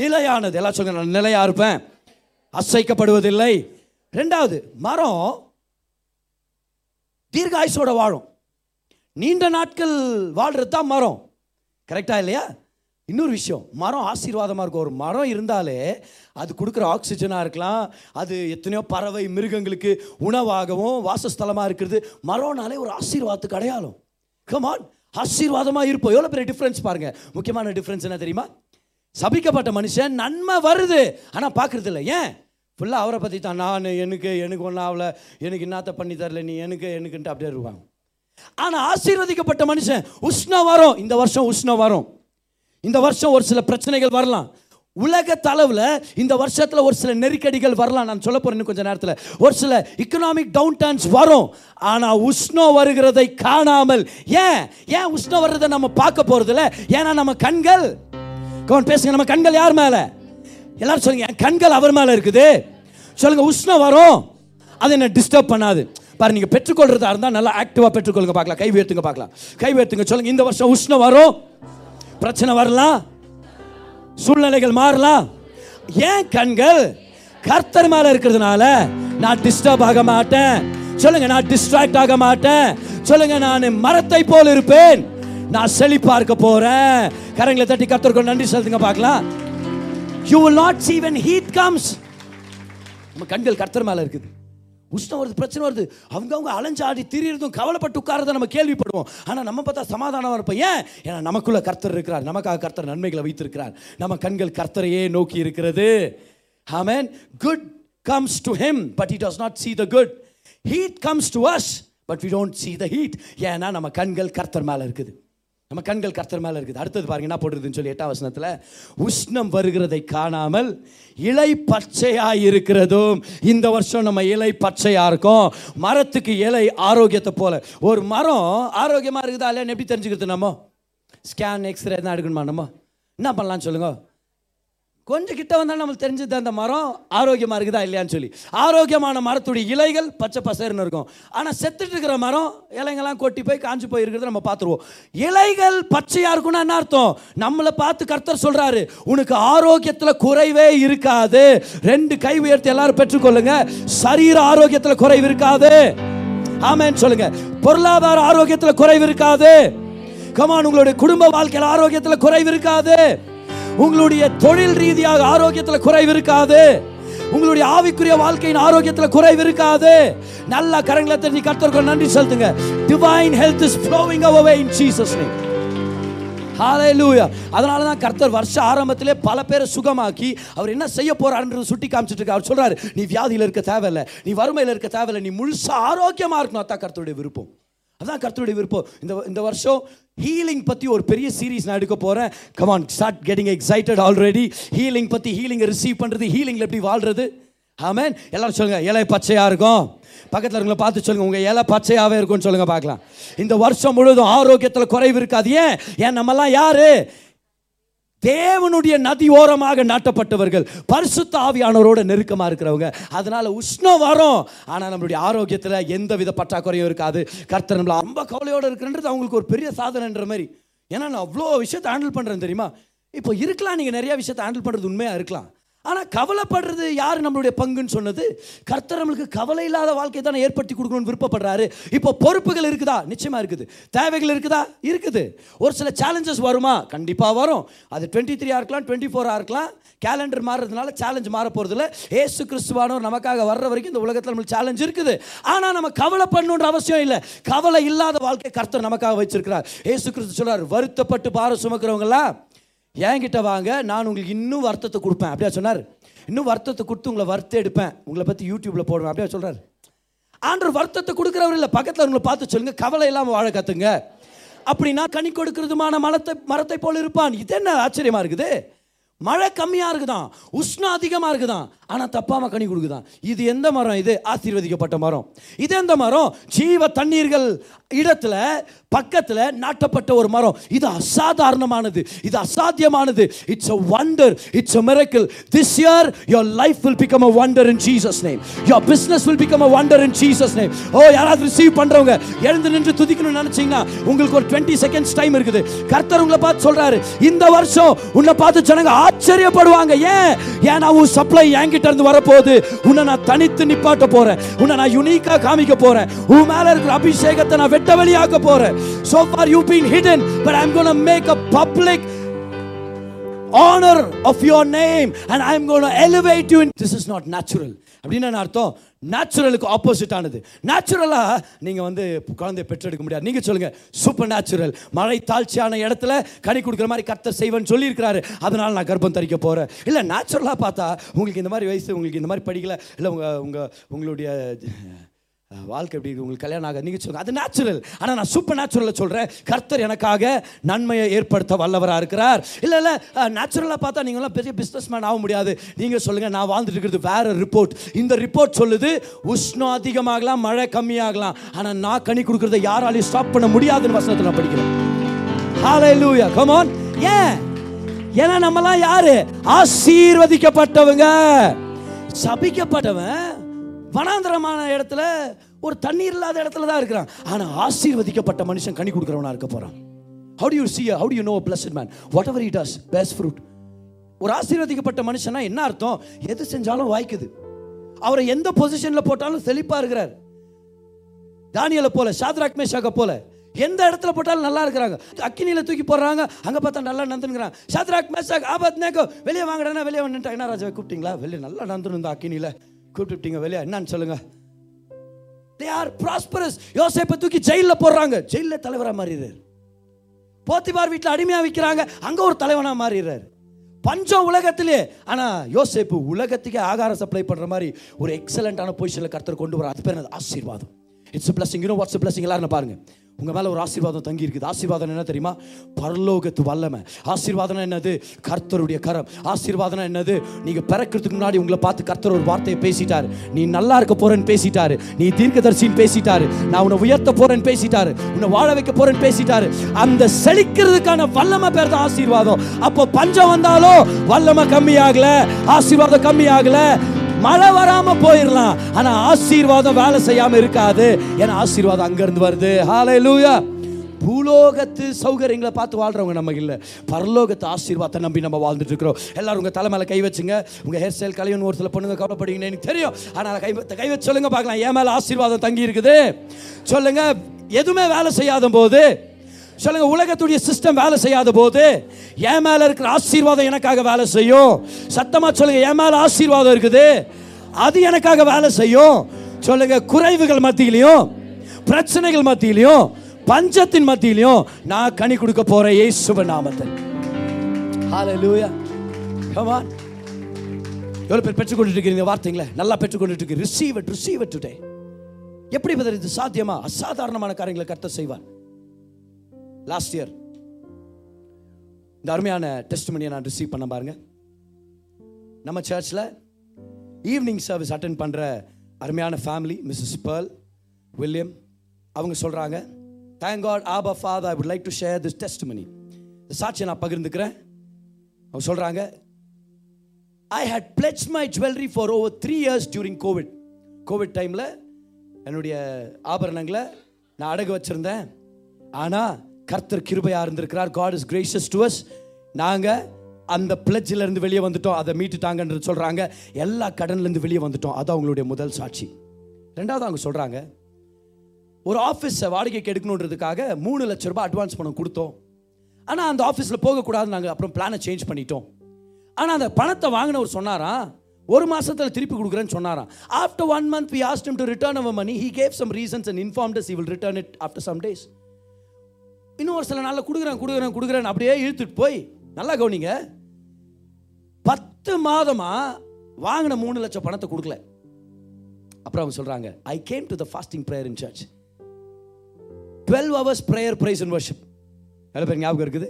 நிலையானது எல்லாம் சொல்ல நான் நிலையாக இருப்பேன் அசைக்கப்படுவதில்லை ரெண்டாவது மரம் தீர்காயுசோட வாழும் நீண்ட நாட்கள் வாழ்கிறது தான் மரம் கரெக்டாக இல்லையா இன்னொரு விஷயம் மரம் ஆசீர்வாதமாக இருக்கும் ஒரு மரம் இருந்தாலே அது கொடுக்குற ஆக்சிஜனாக இருக்கலாம் அது எத்தனையோ பறவை மிருகங்களுக்கு உணவாகவும் வாசஸ்தலமாக இருக்கிறது மரம்னாலே ஒரு ஆசீர்வாதத்துக்கு அடையாளம் கமான் ஆசீர்வாதமாக இருப்போம் எவ்வளோ பெரிய டிஃப்ரென்ஸ் பாருங்கள் முக்கியமான டிஃப்ரென்ஸ் என்ன தெரியுமா சபிக்கப்பட்ட மனுஷன் நன்மை வருது ஆனால் பார்க்குறது இல்லை ஏன் ஃபுல்லாக அவரை பற்றி தான் நான் எனக்கு எனக்கு ஒன்றும் ஆகல எனக்கு என்னத்த பண்ணி தரல நீ எனக்கு எனக்குன்ட்டு அப்படியே இருப்பாங்க ஆனால் ஆசீர்வதிக்கப்பட்ட மனுஷன் உஷ்ணம் வரும் இந்த வருஷம் உஷ்ணம் வரும் இந்த வருஷம் ஒரு சில பிரச்சனைகள் வரலாம் உலக தளவில் இந்த வருஷத்தில் ஒரு சில நெருக்கடிகள் வரலாம் நான் சொல்ல போகிறேன் கொஞ்சம் நேரத்தில் ஒரு சில இக்கனாமிக் டவுன் டர்ன்ஸ் வரும் ஆனால் உஷ்ணோ வருகிறதை காணாமல் ஏன் ஏன் உஷ்ணோ வர்றதை நம்ம பார்க்க போகிறதில்ல ஏன்னா நம்ம கண்கள் கவன் பேசுங்க நம்ம கண்கள் யார் மேலே எல்லாரும் சொல்லுங்க என் கண்கள் அவர் மேலே இருக்குது சொல்லுங்கள் உஷ்ணம் வரும் அதை என்ன டிஸ்டர்ப் பண்ணாது பாரு நீங்கள் பெற்றுக்கொள்றதா இருந்தால் நல்லா ஆக்டிவாக பெற்றுக்கொள்ளுங்க பார்க்கலாம் கை உயர்த்துங்க பார்க்கலாம் கை உயர்த்துங்க சொல்லுங்கள் இந்த வருஷம் உஷ்ணம் வரும் பிரச்சனை வரலாம் சூழ்நிலைகள் மாறலாம் ஏன் கண்கள் கர்த்தர் மேல இருக்கிறதுனால நான் டிஸ்டர்ப் ஆக மாட்டேன் சொல்லுங்க நான் டிஸ்ட்ராக்ட் ஆக மாட்டேன் சொல்லுங்க நான் மரத்தை போல் இருப்பேன் நான் செழி பார்க்க போறேன் கரங்களை தட்டி கர்த்தருக்கு நன்றி செலுத்துங்க பார்க்கலாம் you will not see when heat comes நம்ம கண்கள் கர்த்தர் மேல இருக்குது உஷ்ணம் வருது பிரச்சனை வருது அவங்க அவங்க அலைஞ்சாடி திரியிறதும் கவலைப்பட்டு உட்காரத நம்ம கேள்விப்படுவோம் ஆனால் நம்ம பார்த்தா சமாதானமாக இருப்போம் ஏன் ஏன்னா நமக்குள்ளே கர்த்தர் இருக்கிறார் நமக்காக கர்த்தர் நன்மைகளை வைத்திருக்கிறார் நம்ம கண்கள் கர்த்தரையே நோக்கி இருக்கிறது ஆமேன் good comes to him but it does not see the good heat comes to us but we don't see the heat ஏன்னா நம்ம கண்கள் கர்த்தர் மேலே இருக்குது நம்ம கண்கள் கர்த்தர் மேலே இருக்குது அடுத்தது பாருங்க என்ன போடுறதுன்னு சொல்லி எட்டாம் வசனத்தில் உஷ்ணம் வருகிறதை காணாமல் இலை பச்சையாக இருக்கிறதும் இந்த வருஷம் நம்ம இலை பச்சையாக இருக்கும் மரத்துக்கு இலை ஆரோக்கியத்தை போல ஒரு மரம் ஆரோக்கியமாக இருக்குதா இல்லைன்னு எப்படி தெரிஞ்சுக்கிறது நம்ம ஸ்கேன் எக்ஸ்ரே எதுனா எடுக்கணுமா நம்ம என்ன பண்ணலான்னு சொல்லுங்கள் கொஞ்சம் கிட்ட வந்தாலும் நம்மளுக்கு தெரிஞ்சது அந்த மரம் ஆரோக்கியமாக இருக்குதா இல்லையான்னு சொல்லி ஆரோக்கியமான மரத்துடைய இலைகள் பச்சை பசேர்னு இருக்கும் ஆனால் செத்துட்டு இருக்கிற மரம் இலைங்கெல்லாம் கொட்டி போய் காஞ்சி போய் இருக்கிறத நம்ம பார்த்துருவோம் இலைகள் பச்சையாக இருக்குன்னா என்ன அர்த்தம் நம்மளை பார்த்து கர்த்தர் சொல்கிறாரு உனக்கு ஆரோக்கியத்தில் குறைவே இருக்காது ரெண்டு கை உயர்த்தி எல்லாரும் பெற்றுக்கொள்ளுங்க சரீர ஆரோக்கியத்தில் குறைவு இருக்காது ஆமேன்னு சொல்லுங்க பொருளாதார ஆரோக்கியத்தில் குறைவு இருக்காது கமான் உங்களுடைய குடும்ப வாழ்க்கையில் ஆரோக்கியத்தில் குறைவு இருக்காது உங்களுடைய தொழில் ரீதியாக ஆரோக்கியத்தில் குறைவு இருக்காது உங்களுடைய ஆவிக்குரிய வாழ்க்கையின் ஆரோக்கியத்தில் குறைவு இருக்காது நல்ல கரங்களை தெரிஞ்சு கத்தருக்கு நன்றி செலுத்துங்க divine health is flowing away in Jesus name hallelujah அதனால தான் கர்த்தர் வருஷ ஆரம்பத்திலே பல பேரை சுகமாக்கி அவர் என்ன செய்ய போறாருன்றது சுட்டி காமிச்சிட்டு இருக்காரு அவர் சொல்றாரு நீ வியாதியில் இருக்க தேவையில்லை நீ வறுமையில் இருக்க தேவையில்லை நீ முழுசாக ஆரோக்கியமாக இருக்கணும் அதான் கர்த்தருடைய விருப்பம் அதான் கர்த்தருடைய விருப்பம் இந்த இந்த வருஷம் ஹீலிங் பற்றி ஒரு பெரிய சீரீஸ் நான் எடுக்க போகிறேன் come on start getting excited already healing பற்றி ஹீலிங்கை ரிசீவ் பண்ணுறது ஹீலிங்கில் எப்படி வாழ்கிறது ஆமேன் எல்லாரும் சொல்லுங்கள் இலை பச்சையாக இருக்கும் பக்கத்தில் இருக்கிற பார்த்து சொல்லுங்கள் உங்கள் இலை பச்சையாகவே இருக்கும்னு சொல்லுங்கள் பார்க்கலாம் இந்த வருஷம் முழுவதும் ஆரோக்கியத்தில் குறைவு இருக்காது ஏன் ஏன் நம்மலாம் யார் தேவனுடைய நதி ஓரமாக நாட்டப்பட்டவர்கள் பரிசுத்த ஆவியானவரோட நெருக்கமாக இருக்கிறவங்க அதனால் உஷ்ணம் வரும் ஆனால் நம்மளுடைய ஆரோக்கியத்தில் எந்த வித பற்றாக்குறையும் இருக்காது கர்த்தர் நம்மள ரொம்ப கவலையோடு இருக்கிறது அவங்களுக்கு ஒரு பெரிய சாதனைன்ற மாதிரி ஏன்னா நான் அவ்வளோ விஷயத்தை ஹேண்டில் பண்ணுறேன் தெரியுமா இப்போ இருக்கலாம் நீங்கள் நிறையா விஷயத்தை ஹேண்டில் பண்ணுறது உண்மையாக இருக்கலாம் ஆனால் கவலைப்படுறது யார் நம்மளுடைய பங்குன்னு சொன்னது கர்த்தர் நம்மளுக்கு கவலை இல்லாத வாழ்க்கையை தானே ஏற்படுத்தி கொடுக்கணும்னு விருப்பப்படுறாரு இப்போ பொறுப்புகள் இருக்குதா நிச்சயமாக இருக்குது தேவைகள் இருக்குதா இருக்குது ஒரு சில சேலஞ்சஸ் வருமா கண்டிப்பாக வரும் அது டுவெண்ட்டி த்ரீ இருக்கலாம் டுவெண்ட்டி ஃபோராக இருக்கலாம் கேலண்டர் மாறுறதுனால சேலஞ்ச் மாற இல்லை ஏசு கிறிஸ்துவானோர் நமக்காக வர்ற வரைக்கும் இந்த உலகத்தில் நம்மளுக்கு சேலஞ்ச் இருக்குது ஆனால் நம்ம கவலை பண்ணணுன்ற அவசியம் இல்லை கவலை இல்லாத வாழ்க்கை கர்த்தர் நமக்காக வச்சிருக்கிறார் ஏசு கிறிஸ்து சொல்கிறார் வருத்தப்பட்டு பாரம் சுமக்கிறவங்களாம் என்கிட்ட வாங்க நான் உங்களுக்கு இன்னும் வருத்தத்தை கொடுப்பேன் அப்படியா சொன்னார் இன்னும் வருத்தத்தை கொடுத்து உங்களை வருத்த எடுப்பேன் உங்களை பற்றி யூடியூப்பில் போடுவேன் அப்படியா சொல்கிறார் ஆண்டர் வருத்தத்தை கொடுக்குறவர் இல்லை பக்கத்தில் உங்களை பார்த்து சொல்லுங்கள் கவலை இல்லாமல் வாழ கற்றுங்க அப்படின்னா கனி கொடுக்கறதுமான மரத்தை மரத்தை போல் இருப்பான் இது என்ன ஆச்சரியமாக இருக்குது மழை கம்மியாக இருக்குதான் உஷ்ணம் அதிகமாக இருக்குதான் ஆனால் தப்பாமல் கனி கொடுக்குதான் இது எந்த மரம் இது ஆசீர்வதிக்கப்பட்ட மரம் இது எந்த மரம் ஜீவ தண்ணீர்கள் இடத்துல பக்கத்தில் நாட்டப்பட்ட ஒரு மரம் இது அசாதாரணமானது இது அசாத்தியமானது it's a wonder it's a miracle this year your life will become a wonder in Jesus name your business will become a wonder in Jesus name ஓ யாராவது ரிசீவ் பண்ணுறவங்க எழுந்து நின்று துதிக்கணும்னு நினச்சிங்கன்னா உங்களுக்கு ஒரு டுவெண்ட்டி செகண்ட்ஸ் டைம் இருக்குது கர்த்தர் உங்களை பார்த்து சொல்கிறாரு இந்த வருஷம் உன்னை பார்த்து ஜனங்க ஆச்சரியப்படுவாங்க ஏன் ஏன்னா உன் சப்ளை என்கிட்ட இருந்து வரப்போகுது உன்னை நான் தனித்து நிப்பாட்ட போறேன் உன்னை நான் யூனிக்கா காமிக்க போறேன் உன் மேல இருக்கிற அபிஷேகத்தை நான் வெட்ட வெளியாக்க போறேன் so far you been hidden but I am gonna make a public honor of your name and I'm going to elevate you. In... This is not natural. அப்படின்னா அர்த்தம் நேச்சுரலுக்கு ஆப்போசிட் ஆனது நேச்சுரலாக நீங்கள் வந்து குழந்தைய பெற்றெடுக்க முடியாது நீங்கள் சொல்லுங்கள் சூப்பர் நேச்சுரல் மழை தாழ்ச்சியான இடத்துல கனி கொடுக்குற மாதிரி கத்த செய்வேன்னு சொல்லியிருக்கிறாரு அதனால் நான் கர்ப்பம் தரிக்க போகிறேன் இல்லை நேச்சுரலாக பார்த்தா உங்களுக்கு இந்த மாதிரி வயசு உங்களுக்கு இந்த மாதிரி படிக்கல இல்லை உங்கள் உங்கள் உங்களுடைய வாழ்க்கை எப்படி உங்களுக்கு கல்யாணம் ஆக நீங்கள் சொல்லுங்கள் அது நேச்சுரல் ஆனால் நான் சூப்பர் நேச்சுரலில் சொல்கிறேன் கர்த்தர் எனக்காக நன்மையை ஏற்படுத்த வல்லவராக இருக்கிறார் இல்லை இல்லை நேச்சுரலாக பார்த்தா நீங்களாம் பெரிய பிஸ்னஸ் மேன் ஆக முடியாது நீங்கள் சொல்லுங்கள் நான் வாழ்ந்துட்டு இருக்கிறது வேறு ரிப்போர்ட் இந்த ரிப்போர்ட் சொல்லுது உஷ்ணம் அதிகமாகலாம் மழை கம்மியாகலாம் ஆனால் நான் கனி கொடுக்குறத யாராலையும் ஸ்டாப் பண்ண முடியாதுன்னு வசனத்தில் நான் படிக்கிறேன் ஹாலே லூயா கமான் ஏன் ஏன்னா நம்மலாம் யாரு ஆசீர்வதிக்கப்பட்டவங்க சபிக்கப்பட்டவன் வனாந்திரமான இடத்துல ஒரு தண்ணீர் இல்லாத இடத்துல தான் இருக்கிறான் ஆனால் ஆசீர்வதிக்கப்பட்ட மனுஷன் கனி கொடுக்குறவனா இருக்க போகிறான் how you see how you know blessed man whatever it as best fruit ஒரு ஆசீர்வதிக்கப்பட்ட மனுஷனா என்ன அர்த்தம் எது செஞ்சாலும் வாய்க்குது அவரை எந்த பொசிஷனில் போட்டாலும் செழிப்பாக இருக்கிறார் தானியலை போல சாத்ராக் மேஷாக்க போல எந்த இடத்துல போட்டாலும் நல்லா இருக்கிறாங்க அக்கினியில் தூக்கி போடுறாங்க அங்கே பார்த்தா நல்லா நந்துனுங்கிறாங்க சாத்ராக் மேஷாக் ஆபத் நேக்கோ வெளியே வாங்குறேன்னா வெளியே வந்துட்டாங்க என்ன ராஜாவை கூப்பிட்டீங்களா வெளியே நல்லா நந்துன்னு இருந்தா அக்கினியில் கூப்பிட்டுட்டீங்க வெளியே என்னன்னு சொல்லுங்க தே ஆர் ப்ராஸ்பரஸ் யோசிப்பை தூக்கி ஜெயிலில் போடுறாங்க ஜெயிலில் தலைவராக மாறிடுறாரு போத்திபார் வீட்டில் அடிமையாக விற்கிறாங்க அங்கே ஒரு தலைவனாக மாறிடுறாரு பஞ்சம் உலகத்திலே ஆனால் யோசேப்பு உலகத்துக்கே ஆகாரம் சப்ளை பண்ணுற மாதிரி ஒரு எக்ஸலண்ட்டான பொசிஷனில் கருத்தர் கொண்டு வர அது பேர் ஆசீர்வாதம் இட்ஸ் பிளஸிங் இன்னும் வாட்ஸ் பிளஸிங் எல்லாரும் பாருங்கள் உங்கள் மேலே ஒரு ஆசீர்வாதம் தங்கி இருக்குது ஆசீர்வாதம் என்ன தெரியுமா பரலோகத்து வல்லமை ஆசீர்வாதம் என்னது கர்த்தருடைய கரம் ஆசீர்வாதம் என்னது நீங்கள் பிறக்கிறதுக்கு முன்னாடி உங்களை பார்த்து கர்த்தர் ஒரு வார்த்தையை பேசிட்டாரு நீ நல்லா இருக்க போறேன்னு பேசிட்டாரு நீ தரிசின்னு பேசிட்டாரு நான் உன்னை உயர்த்த போறேன்னு பேசிட்டாரு உன்னை வாழ வைக்க போறேன்னு பேசிட்டாரு அந்த செழிக்கிறதுக்கான வல்லமை பேர் தான் ஆசீர்வாதம் அப்போ பஞ்சம் வந்தாலும் வல்லமை கம்மியாகல ஆசீர்வாதம் கம்மியாகல மழை வராம போயிடலாம் ஆனா ஆசீர்வாதம் வேலை செய்யாம இருக்காது ஏன்னா ஆசீர்வாதம் இருந்து வருது ஹாலே லூயா பூலோகத்து சௌகரியங்களை பார்த்து வாழ்றவங்க நம்ம இல்லை பரலோகத்து ஆசீர்வாதத்தை நம்பி நம்ம வாழ்ந்துட்டு இருக்கிறோம் எல்லாரும் உங்கள் தலைமையில கை வச்சுங்க உங்கள் ஹேர் ஸ்டைல் கலையன் ஒரு சில பொண்ணுங்க கவலைப்படுங்க எனக்கு தெரியும் ஆனால் கை கை வச்சு சொல்லுங்க பார்க்கலாம் ஏன் மேலே ஆசீர்வாதம் தங்கி இருக்குது சொல்லுங்க எதுவுமே வேலை செய்யாத போது சொல்லுங்க உலகத்துடைய சிஸ்டம் வேலை செய்யாத போது என் மேல இருக்கிற ஆசீர்வாதம் எனக்காக வேலை செய்யும் சத்தமா சொல்லுங்க என் மேல ஆசீர்வாதம் இருக்குது அது எனக்காக வேலை செய்யும் சொல்லுங்க குறைவுகள் மத்தியிலையும் பிரச்சனைகள் மத்தியிலையும் பஞ்சத்தின் மத்தியிலையும் நான் கனி கொடுக்க போறேன் சுப நாமத்தில் எவ்வளோ பேர் பெற்றுக்கொண்டு வார்த்தைங்களே நல்லா பெற்றுக்கொண்டு இருக்கு receive it receive it today எப்படி இது சாத்தியமா அசாதாரணமான காரியங்களை கர்த்த செய்வான் லாஸ்ட் இயர் இந்த அருமையான டெஸ்ட் மணியை நான் ரிசீவ் பண்ண பாருங்கள் நம்ம சர்ச்சில் ஈவினிங் சர்வீஸ் அட்டன் பண்ணுற அருமையான ஃபேமிலி மிஸ்ஸஸ் பேர்ல் வில்லியம் அவங்க சொல்கிறாங்க thank God Aba father I would like to share this testimony இந்த சாட்சியை நான் பகிர்ந்துக்கிறேன் அவங்க சொல்கிறாங்க I had pledge my jewellery for over three years during Covid Covid டைமில் என்னுடைய ஆபரணங்களை நான் அடகு வச்சுருந்தேன் ஆனால் கர்த்தர் கிருபையாக இருந்திருக்கிறார் God is gracious to us நாங்கள் அந்த பிளட்ஜிலேருந்து வெளியே வந்துட்டோம் அதை மீட்டுட்டாங்கன்னு சொல்கிறாங்க எல்லா கடன்லேருந்து வெளியே வந்துட்டோம் அது அவங்களுடைய முதல் சாட்சி ரெண்டாவது அவங்க சொல்கிறாங்க ஒரு ஆஃபீஸை வாடகைக்கு எடுக்கணுன்றதுக்காக மூணு லட்ச ரூபாய் அட்வான்ஸ் பணம் கொடுத்தோம் ஆனால் அந்த ஆஃபீஸில் போகக்கூடாது நாங்கள் அப்புறம் பிளானை சேஞ்ச் பண்ணிட்டோம் ஆனால் அந்த பணத்தை வாங்கினவர் சொன்னாராம் ஒரு மாதத்தில் திருப்பி கொடுக்குறேன்னு சொன்னாராம் after one month we asked to return our money he gave some reasons and inform us will return it after some days இன்னும் ஒரு சில நாளில் கொடுக்குறேன் கொடுக்குறேன் கொடுக்குறேன் அப்படியே இழுத்துட்டு போய் நல்லா கவனிங்க பத்து மாதமாக வாங்கின மூணு லட்சம் பணத்தை கொடுக்கல அப்புறம் அவங்க சொல்கிறாங்க I came to the fasting prayer in church twelve hours prayer praise in worship நல்ல பேர் ஞாபகம் இருக்குது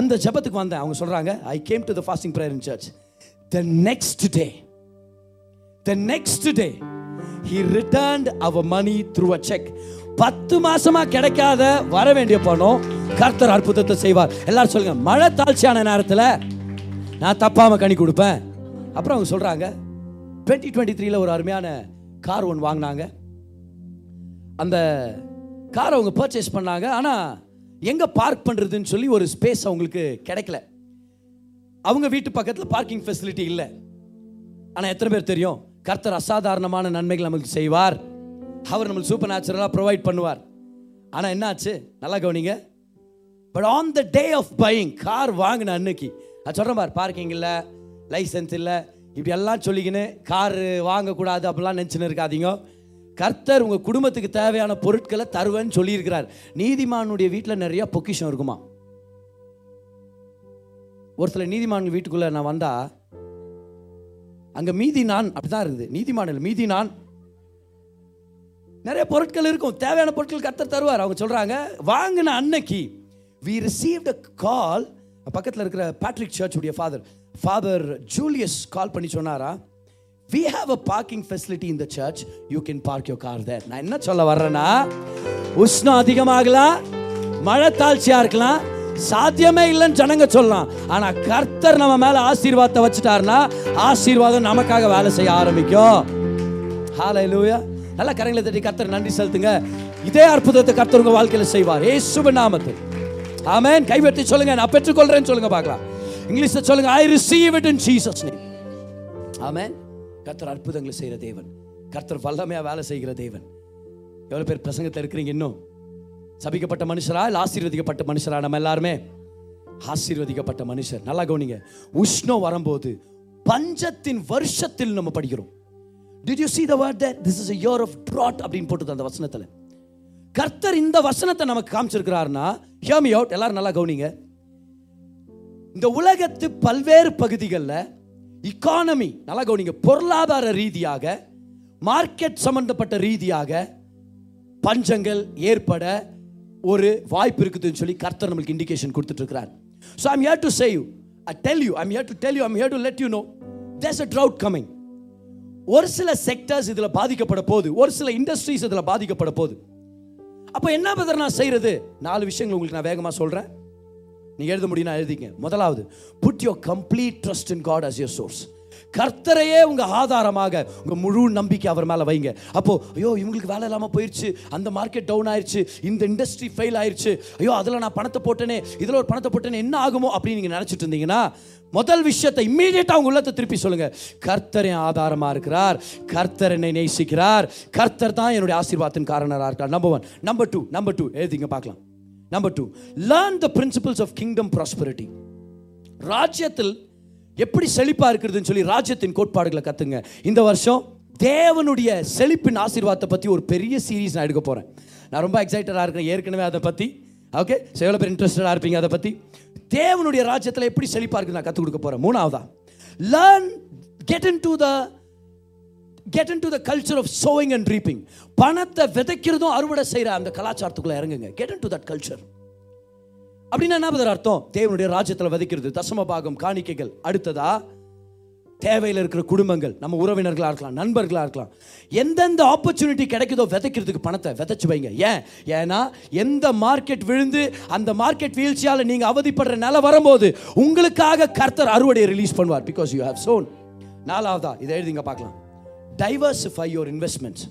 அந்த ஜபத்துக்கு வந்தேன் அவங்க சொல்கிறாங்க I came to the fasting prayer in church the next day the next day he returned our money through a cheque பத்து மாசமா கிடைக்காத வர வேண்டிய பணம் கர்த்தர் அற்புதத்தை செய்வார் எல்லாரும் சொல்லுங்க மழை தாழ்ச்சியான நேரத்தில் நான் தப்பாம கணி கொடுப்பேன் அப்புறம் அவங்க சொல்றாங்க டுவெண்ட்டி டுவெண்ட்டி த்ரீல ஒரு அருமையான கார் ஒன்று வாங்கினாங்க அந்த கார் அவங்க பர்ச்சேஸ் பண்ணாங்க ஆனால் எங்கே பார்க் பண்ணுறதுன்னு சொல்லி ஒரு ஸ்பேஸ் அவங்களுக்கு கிடைக்கல அவங்க வீட்டு பக்கத்தில் பார்க்கிங் ஃபெசிலிட்டி இல்லை ஆனால் எத்தனை பேர் தெரியும் கர்த்தர் அசாதாரணமான நன்மைகள் நம்மளுக்கு செய்வார் அவர் நம்மளுக்கு சூப்பர் நேச்சுரலாக ப்ரொவைட் பண்ணுவார் ஆனால் என்னாச்சு நல்லா கவனிங்க but on the day of buying car வாங்கின அன்னைக்கு அது சொல்கிறேன் பார் பார்க்கிங் இல்லை லைசன்ஸ் இல்லை இப்படி எல்லாம் சொல்லிக்கின்னு கார் வாங்கக்கூடாது அப்படிலாம் நினச்சின்னு இருக்காதீங்க கர்த்தர் உங்கள் குடும்பத்துக்கு தேவையான பொருட்களை தருவேன்னு சொல்லியிருக்கிறார் நீதிமானுடைய வீட்டில் நிறையா பொக்கிஷம் இருக்குமா ஒரு சில நீதிமான் வீட்டுக்குள்ளே நான் வந்தால் அங்கே மீதி நான் அப்படி தான் இருக்குது நீதிமானில் மீதி நான் நிறைய பொருட்கள் இருக்கும் தேவையான பொருட்கள் கர்த்தர் தருவார் அவங்க சொல்கிறாங்க வாங்கின அன்னைக்கு வி ரிசீவ்ட் அ கால் பக்கத்தில் இருக்கிற பேட்ரிக் சர்ச் உடைய ஃபாதர் ஃபாதர் ஜூலியஸ் கால் பண்ணி சொன்னாரா we have a parking facility இந்த church you can park your car there நான் என்ன சொல்ல வர்றேன்னா உஷ்ணம் அதிகமாகலாம் மழை தாழ்ச்சியாக இருக்கலாம் சாத்தியமே இல்லைன்னு ஜனங்க சொல்லலாம் ஆனால் கர்த்தர் நம்ம மேலே ஆசீர்வாதத்தை வச்சுட்டாருன்னா ஆசீர்வாதம் நமக்காக வேலை செய்ய ஆரம்பிக்கும் ஹாலை லூயா நல்லா கரங்களை தட்டி கர்த்தர் நன்றி செலுத்துங்க இதே அற்புதத்தை கர்த்தர் உங்கள் வாழ்க்கையில் செய்வார் ஏ சுப நாமத்தில் ஆமேன் கைவெட்டி சொல்லுங்க நான் பெற்றுக்கொள்றேன்னு சொல்லுங்க பார்க்கலாம் இங்கிலீஷ்ல சொல்லுங்க I receive it in Jesus name amen கர்த்தர் அற்புதங்களை செய்கிற தேவன் கர்த்தர் வல்லமையாக வேலை செய்கிற தேவன் எவ்வளோ பேர் பிரசங்கத்தில் இருக்கிறீங்க இன்னும் சபிக்கப்பட்ட மனுஷரா இல்லை ஆசீர்வதிக்கப்பட்ட மனுஷரா நம்ம எல்லாருமே ஆசீர்வதிக்கப்பட்ட மனுஷர் நல்லா கவனிங்க உஷ்ணம் வரும்போது பஞ்சத்தின் வருஷத்தில் நம்ம படிக்கிறோம் did you see the word there this is year of drought அப்படின்னு போட்டுது அந்த வசனத்தில் கர்த்தர் இந்த வசனத்தை நமக்கு காமிச்சிருக்கிறாருன்னா ஹியாமி அவுட் எல்லாரும் நல்லா கவனிங்க இந்த உலகத்து பல்வேறு பகுதிகளில் இக்கானமி நல்லா கவனிங்க பொருளாதார ரீதியாக மார்க்கெட் சம்பந்தப்பட்ட ரீதியாக பஞ்சங்கள் ஏற்பட ஒரு வாய்ப்பு இருக்குதுன்னு சொல்லி கர்த்தர் நம்மளுக்கு இண்டிகேஷன் கொடுத்துட்ருக்கிறார் so I'm here to save I tell you I'm here to tell you I'm here to let you know there's a drought coming ஒரு சில செக்டர்ஸ் இதில் பாதிக்கப்பட போகுது ஒரு சில இண்டஸ்ட்ரீஸ் இதில் பாதிக்கப்பட போகுது அப்போ என்ன பதர் நான் செய்கிறது நாலு விஷயங்கள் உங்களுக்கு நான் வேகமாக சொல்கிறேன் நீங்கள் எழுத முடியும் நான் எழுதிங்க முதலாவது put your complete trust in God as your source கர்த்தரையே உங்கள் ஆதாரமாக உங்கள் முழு நம்பிக்கை அவர் மேலே வைங்க அப்போ ஐயோ இவங்களுக்கு வேலை இல்லாமல் போயிருச்சு அந்த மார்க்கெட் டவுன் ஆயிருச்சு இந்த இண்டஸ்ட்ரி ஃபெயில் ஆயிருச்சு ஐயோ அதில் நான் பணத்தை போட்டேனே இதில் ஒரு பணத்தை போட்டேனே என்ன ஆகுமோ அப்படின்னு நீங்கள் நினச்சிட்டு இருந்தீங்கன்னா முதல் விஷயத்தை இம்மீடியட்டாக உங்க உள்ளத்தை திருப்பி சொல்லுங்க கர்த்தரே ஆதாரமா ஆதாரமாக இருக்கிறார் கர்த்தர் என்னை நேசிக்கிறார் கர்த்தர் தான் என்னுடைய ஆசீர்வாதத்தின் காரணராக இருக்கார் number one number two number two எழுதிங்க பார்க்கலாம் number two learn the principles of kingdom prosperity ராஜ்யத்தில் எப்படி செழிப்பாக இருக்கிறதுன்னு சொல்லி ராஜ்யத்தின் கோட்பாடுகளை கற்றுங்க இந்த வருஷம் தேவனுடைய செழிப்பின் ஆசீர்வாதத்தை பற்றி ஒரு பெரிய சீரீஸ் நான் எடுக்க போகிறேன் நான் ரொம்ப எக்ஸைட்டடாக இருக்கிறேன் ஏற்கனவே அதை பற்றி ஓகே ஸோ எவ்வளோ பேர் இன்ட்ரெஸ்டடாக இருப்பீங்க அதை பற்றி தேவனுடைய ராஜ்யத்தில் எப்படி செழிப்பாக இருக்குது நான் கற்றுக் கொடுக்க போகிறேன் மூணாவதா learn get into the get into the culture of sowing and reaping பணத்தை விதைக்கிறதும் அறுவடை செய்கிற அந்த கலாச்சாரத்துக்குள்ளே இறங்குங்க get into that culture அப்படின்னா என்ன அர்த்தம் தேவனுடைய ராஜ்யத்தில் விதைக்கிறது தசம பாகம் காணிக்கைகள் அடுத்ததா தேவையில் இருக்கிற குடும்பங்கள் நம்ம உறவினர்களாக இருக்கலாம் நண்பர்களாக இருக்கலாம் எந்தெந்த ஆப்பர்ச்சுனிட்டி கிடைக்குதோ விதைக்கிறதுக்கு பணத்தை விதைச்சு வைங்க ஏன் ஏன்னா எந்த மார்க்கெட் விழுந்து அந்த மார்க்கெட் வீழ்ச்சியால் நீங்கள் அவதிப்படுற நிலை வரும்போது உங்களுக்காக கர்த்தர் அறுவடையை ரிலீஸ் பண்ணுவார் பிகாஸ் யூ ஹவ் சோன் நாலாவதா இதை எழுதிங்க பார்க்கலாம் டைவர்ஸிஃபை யோர் இன்வெஸ்ட்மெண்ட்ஸ்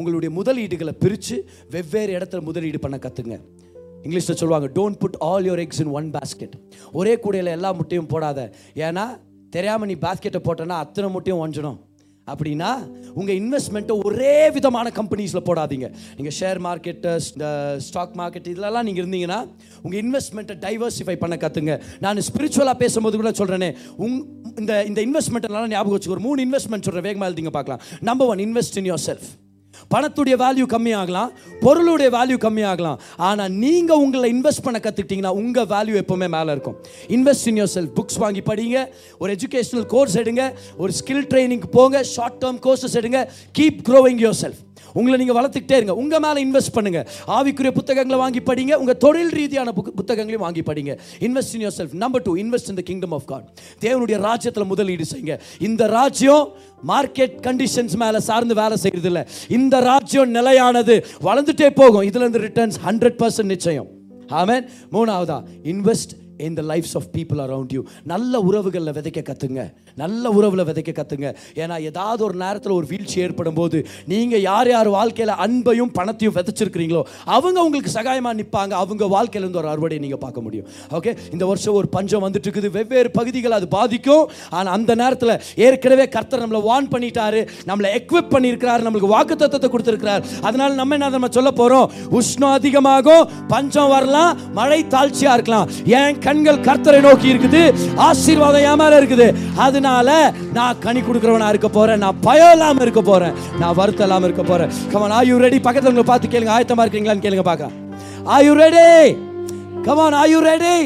உங்களுடைய முதலீடுகளை பிரித்து வெவ்வேறு இடத்துல முதலீடு பண்ண கற்றுங்க இங்கிலீஷில் சொல்லுவாங்க don't put all your eggs in one basket ஒரே கூடையில் எல்லா முட்டையும் போடாத ஏன்னா தெரியாமல் நீ பேஸ்கெட்டை போட்டேன்னா அத்தனை முட்டையும் ஒஞ்சிடும் அப்படின்னா உங்கள் இன்வெஸ்ட்மெண்ட்டை ஒரே விதமான கம்பெனிஸில் போடாதீங்க நீங்கள் ஷேர் மார்க்கெட்டு ஸ்டாக் மார்க்கெட் இதிலலாம் நீங்கள் இருந்தீங்கன்னா உங்கள் இன்வெஸ்ட்மெண்ட்டை டைவர்சிஃபை பண்ண கற்றுங்க நான் ஸ்பிரிச்சுவலாக பேசும்போது கூட சொல்கிறேனே உங் இந்த இந்த இன்வெஸ்ட்மெண்ட்டெல்லாம் ஞாபகம் வச்சுக்கோ மூணு இன்வெஸ்ட்மெண்ட் சொல்கிறேன் வேகமாக எழுதிங்க பார்க்கலாம் number one invest in yourself பணத்துடைய வேல்யூ கம்மியாகலாம் பொருளுடைய வேல்யூ கம்மியாகலாம் ஆனால் நீங்கள் உங்களை இன்வெஸ்ட் பண்ண கற்றுக்கிட்டிங்கன்னா உங்கள் வேல்யூ எப்போவுமே மேலே இருக்கும் invest in yourself books வாங்கி படிங்க ஒரு எஜுகேஷனல் கோர்ஸ் எடுங்க ஒரு ஸ்கில் ட்ரைனிங் போங்க ஷார்ட் டேர்ம் கோர்சஸ் எடுங்க கீப் க்ரோவிங் யோர் செல்ஃப் உங்களை நீங்கள் வளர்த்துக்கிட்டே இருங்க உங்கள் மேலே இன்வெஸ்ட் பண்ணுங்கள் ஆவிக்குரிய புத்தகங்களை வாங்கி படிங்க உங்கள் தொழில் ரீதியான புக் புத்தகங்களையும் வாங்கி படிங்க invest in yourself number two invest in the kingdom of God தேவனுடைய ராஜ்யத்தில் முதலீடு செய்யுங்க இந்த ராஜ்யம் மார்க்கெட் கண்டிஷன்ஸ் மேலே சார்ந்து வேலை செய்கிறது இல்லை இந்த ராஜ்யம் நிலையானது வளர்ந்துட்டே போகும் இதுலேருந்து ரிட்டர்ன்ஸ் ஹண்ட்ரட் பர்சன்ட் நிச்சயம் ஆமேன் மூணாவதா invest in the lives of people around you நல்ல உறவுகளில் விதைக்க கற்றுங்க நல்ல உறவில் விதைக்க கற்றுங்க ஏன்னா ஏதாவது ஒரு நேரத்தில் ஒரு வீழ்ச்சி ஏற்படும் போது நீங்கள் யார் யார் வாழ்க்கையில் அன்பையும் பணத்தையும் விதைச்சிருக்கிறீங்களோ அவங்க உங்களுக்கு சகாயமாக நிற்பாங்க அவங்க வாழ்க்கையிலேருந்து ஒரு அறுவடையை நீங்கள் பார்க்க முடியும் ஓகே இந்த வருஷம் ஒரு பஞ்சம் வந்துட்டு இருக்குது வெவ்வேறு பகுதிகள் அது பாதிக்கும் ஆனால் அந்த நேரத்தில் ஏற்கனவே கர்த்தர் நம்மளை வான் பண்ணிட்டாரு நம்மளை எக்விப் பண்ணியிருக்கிறார் நம்மளுக்கு வாக்கு தத்துவத்தை கொடுத்துருக்கிறார் அதனால் நம்ம என்ன நம்ம சொல்ல போகிறோம் உஷ்ணம் அதிகமாகும் பஞ்சம் வரலாம் மழை தாழ்ச்சியாக இருக்கலாம் ஏன் கண்கள் கர்த்தரை நோக்கி இருக்குது ஆசீர்வாதம் ஏன் இருக்குது அதனால நான் கனி கொடுக்குறவனா இருக்க போறேன் நான் பயம் இல்லாமல் இருக்க போறேன் நான் வருத்தம் இல்லாம இருக்க போறேன் கமன் ஆயு ரெடி பக்கத்துல உங்களை பார்த்து கேளுங்க ஆயத்தமா இருக்கீங்களான்னு கேளுங்க பாக்க are you ready come on are you ready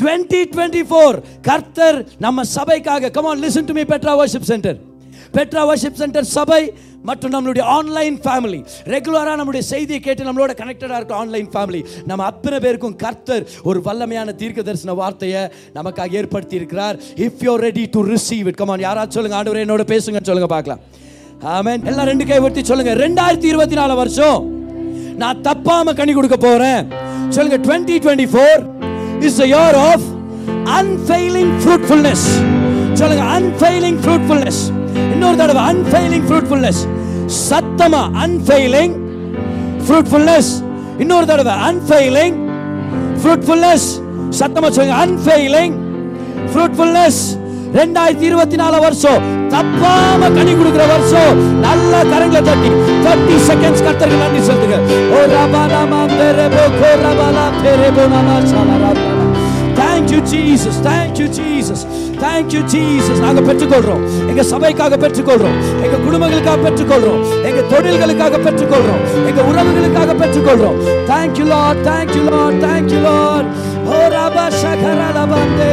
twenty twenty four கர்த்தர் நம்ம சபைக்காக come on listen to me Petra worship centre Petra worship centre சபை மற்றும் நம்மளுடைய ஆன்லைன் ஃபேமிலி ரெகுலராக நம்மளுடைய செய்தியை கேட்டு நம்மளோட கனெக்டடாக இருக்க ஆன்லைன் ஃபேமிலி நம்ம அத்தனை பேருக்கும் கர்த்தர் ஒரு வல்லமையான தீர்க்க தரிசன வார்த்தையை நமக்காக ஏற்படுத்தி இருக்கிறார் if you ready to receive it come on யாராச்சும் சொல்லுங்க ஆண்டவர் என்னோட பேசுங்கன்னு சொல்லுங்க பார்க்கலாம் ஆமேன் எல்லாம் ரெண்டு கை ஒருத்தி சொல்லுங்க ரெண்டாயிரத்தி இருபத்தி நாலு வருஷம் நான் தப்பாம கனி கொடுக்க போறேன் சொல்லுங்க twenty twenty four is year of unfailing fruitfulness சொல்லுங்க அன்ஃபெயிலிங் ஃப்ரூட்ஃபுல்னஸ் இன்னொரு தடவை அன்ஃபெயிலிங் ஃப்ரூட்ஃபுல்னஸ் சத்தமா அன்ஃபெயிலிங் ஃப்ரூட்ஃபுல்னஸ் இன்னொரு தடவை அன்ஃபெயிலிங் ஃப்ரூட்ஃபுல்னஸ் சத்தமா சொல்லுங்க அன்ஃபெயிலிங் ஃப்ரூட்ஃபுல்னஸ் ரெண்டாயிரத்தி இருபத்தி நாலு வருஷம் தப்பாம கனி கொடுக்குற வருஷம் நல்ல கரங்களை தட்டி தேர்ட்டி செகண்ட்ஸ் கத்தருக்கு நன்றி சொல்லுங்க ஓ ரபாலா மா பெரபோ கோ ரபாலா பெரபோ நானா சாலா thank you Jesus thank you Jesus thank you Jesus நாங்கள் பெற்றுக்கொள்கிறோம் எங்கள் சபைக்காக பெற்றுக்கொள்கிறோம் எங்கள் குடும்பங்களுக்காக பெற்றுக்கொள்கிறோம் எங்கள் தொழில்களுக்காக பெற்றுக்கொள்கிறோம் எங்கள் உறவுகளுக்காக பெற்றுக்கொள்கிறோம் thank you Lord thank you Lord thank you Lord ஓ ரபா ஷகரல வந்தே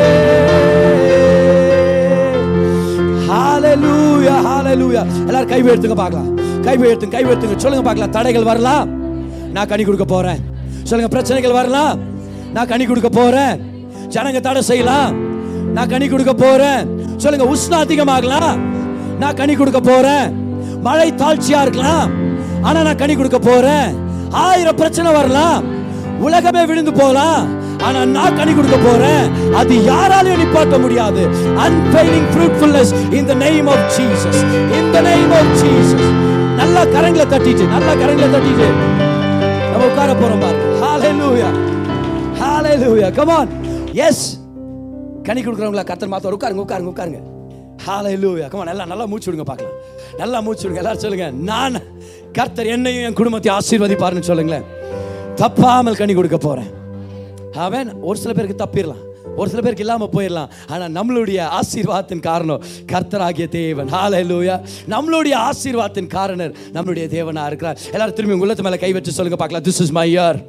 ஹalleluya hallelujah எல்லார கை உயர்த்துங்க பார்க்கலாம் கை உயர்த்துங்க கை உயர்த்துங்க சொல்லுங்க பார்க்கலாம் தடைகள் வரலாம் நான் கனி கொடுக்க போறேன் சொல்லுங்க பிரச்சனைகள் வரலாம் நான் கனி கொடுக்க போறேன் ஜனங்க தடை செய்யலாம் நான் கனி கொடுக்க போறேன் சொல்லுங்க உஷ்ணம் அதிகமாகலாம் நான் கனி கொடுக்க போறேன் மழை தாழ்ச்சியா இருக்கலாம் ஆனா நான் கனி கொடுக்க போறேன் ஆயிரம் பிரச்சனை வரலாம் உலகமே விழுந்து போகலாம் ஆனா நான் கனி கொடுக்க போறேன் அது யாராலையும் நிப்பாட்ட முடியாது unfailing fruitfulness in the name of Jesus in the name of Jesus நல்லா கரங்களை தட்டிட்டு நல்ல கரங்களை தட்டிட்டு நம்ம உட்கார போறோம் பாருங்க ஹalleluya ஹalleluya come on எஸ் கனி கொடுக்குறவங்களா கத்தர் மாற்ற உட்காருங்க உட்காருங்க உட்காருங்க ஹாலை லூயா கமா நல்லா நல்லா மூச்சு விடுங்க பார்க்கலாம் நல்லா மூச்சு விடுங்க எல்லாரும் சொல்லுங்க நான் கர்த்தர் என்னையும் என் குடும்பத்தை ஆசீர்வதிப்பாருன்னு சொல்லுங்களேன் தப்பாமல் கனி கொடுக்க போகிறேன் அவன் ஒரு சில பேருக்கு தப்பிடலாம் ஒரு சில பேருக்கு இல்லாமல் போயிடலாம் ஆனால் நம்மளுடைய ஆசீர்வாதத்தின் காரணம் கர்த்தராகிய தேவன் ஹாலை லூயா நம்மளுடைய ஆசீர்வாதத்தின் காரணர் நம்மளுடைய தேவனாக இருக்கிறார் எல்லாரும் திரும்பி உள்ளத்து மேலே கை வச்சு சொல்லுங்க பார்க்கலாம் திஸ் இஸ் மை யார்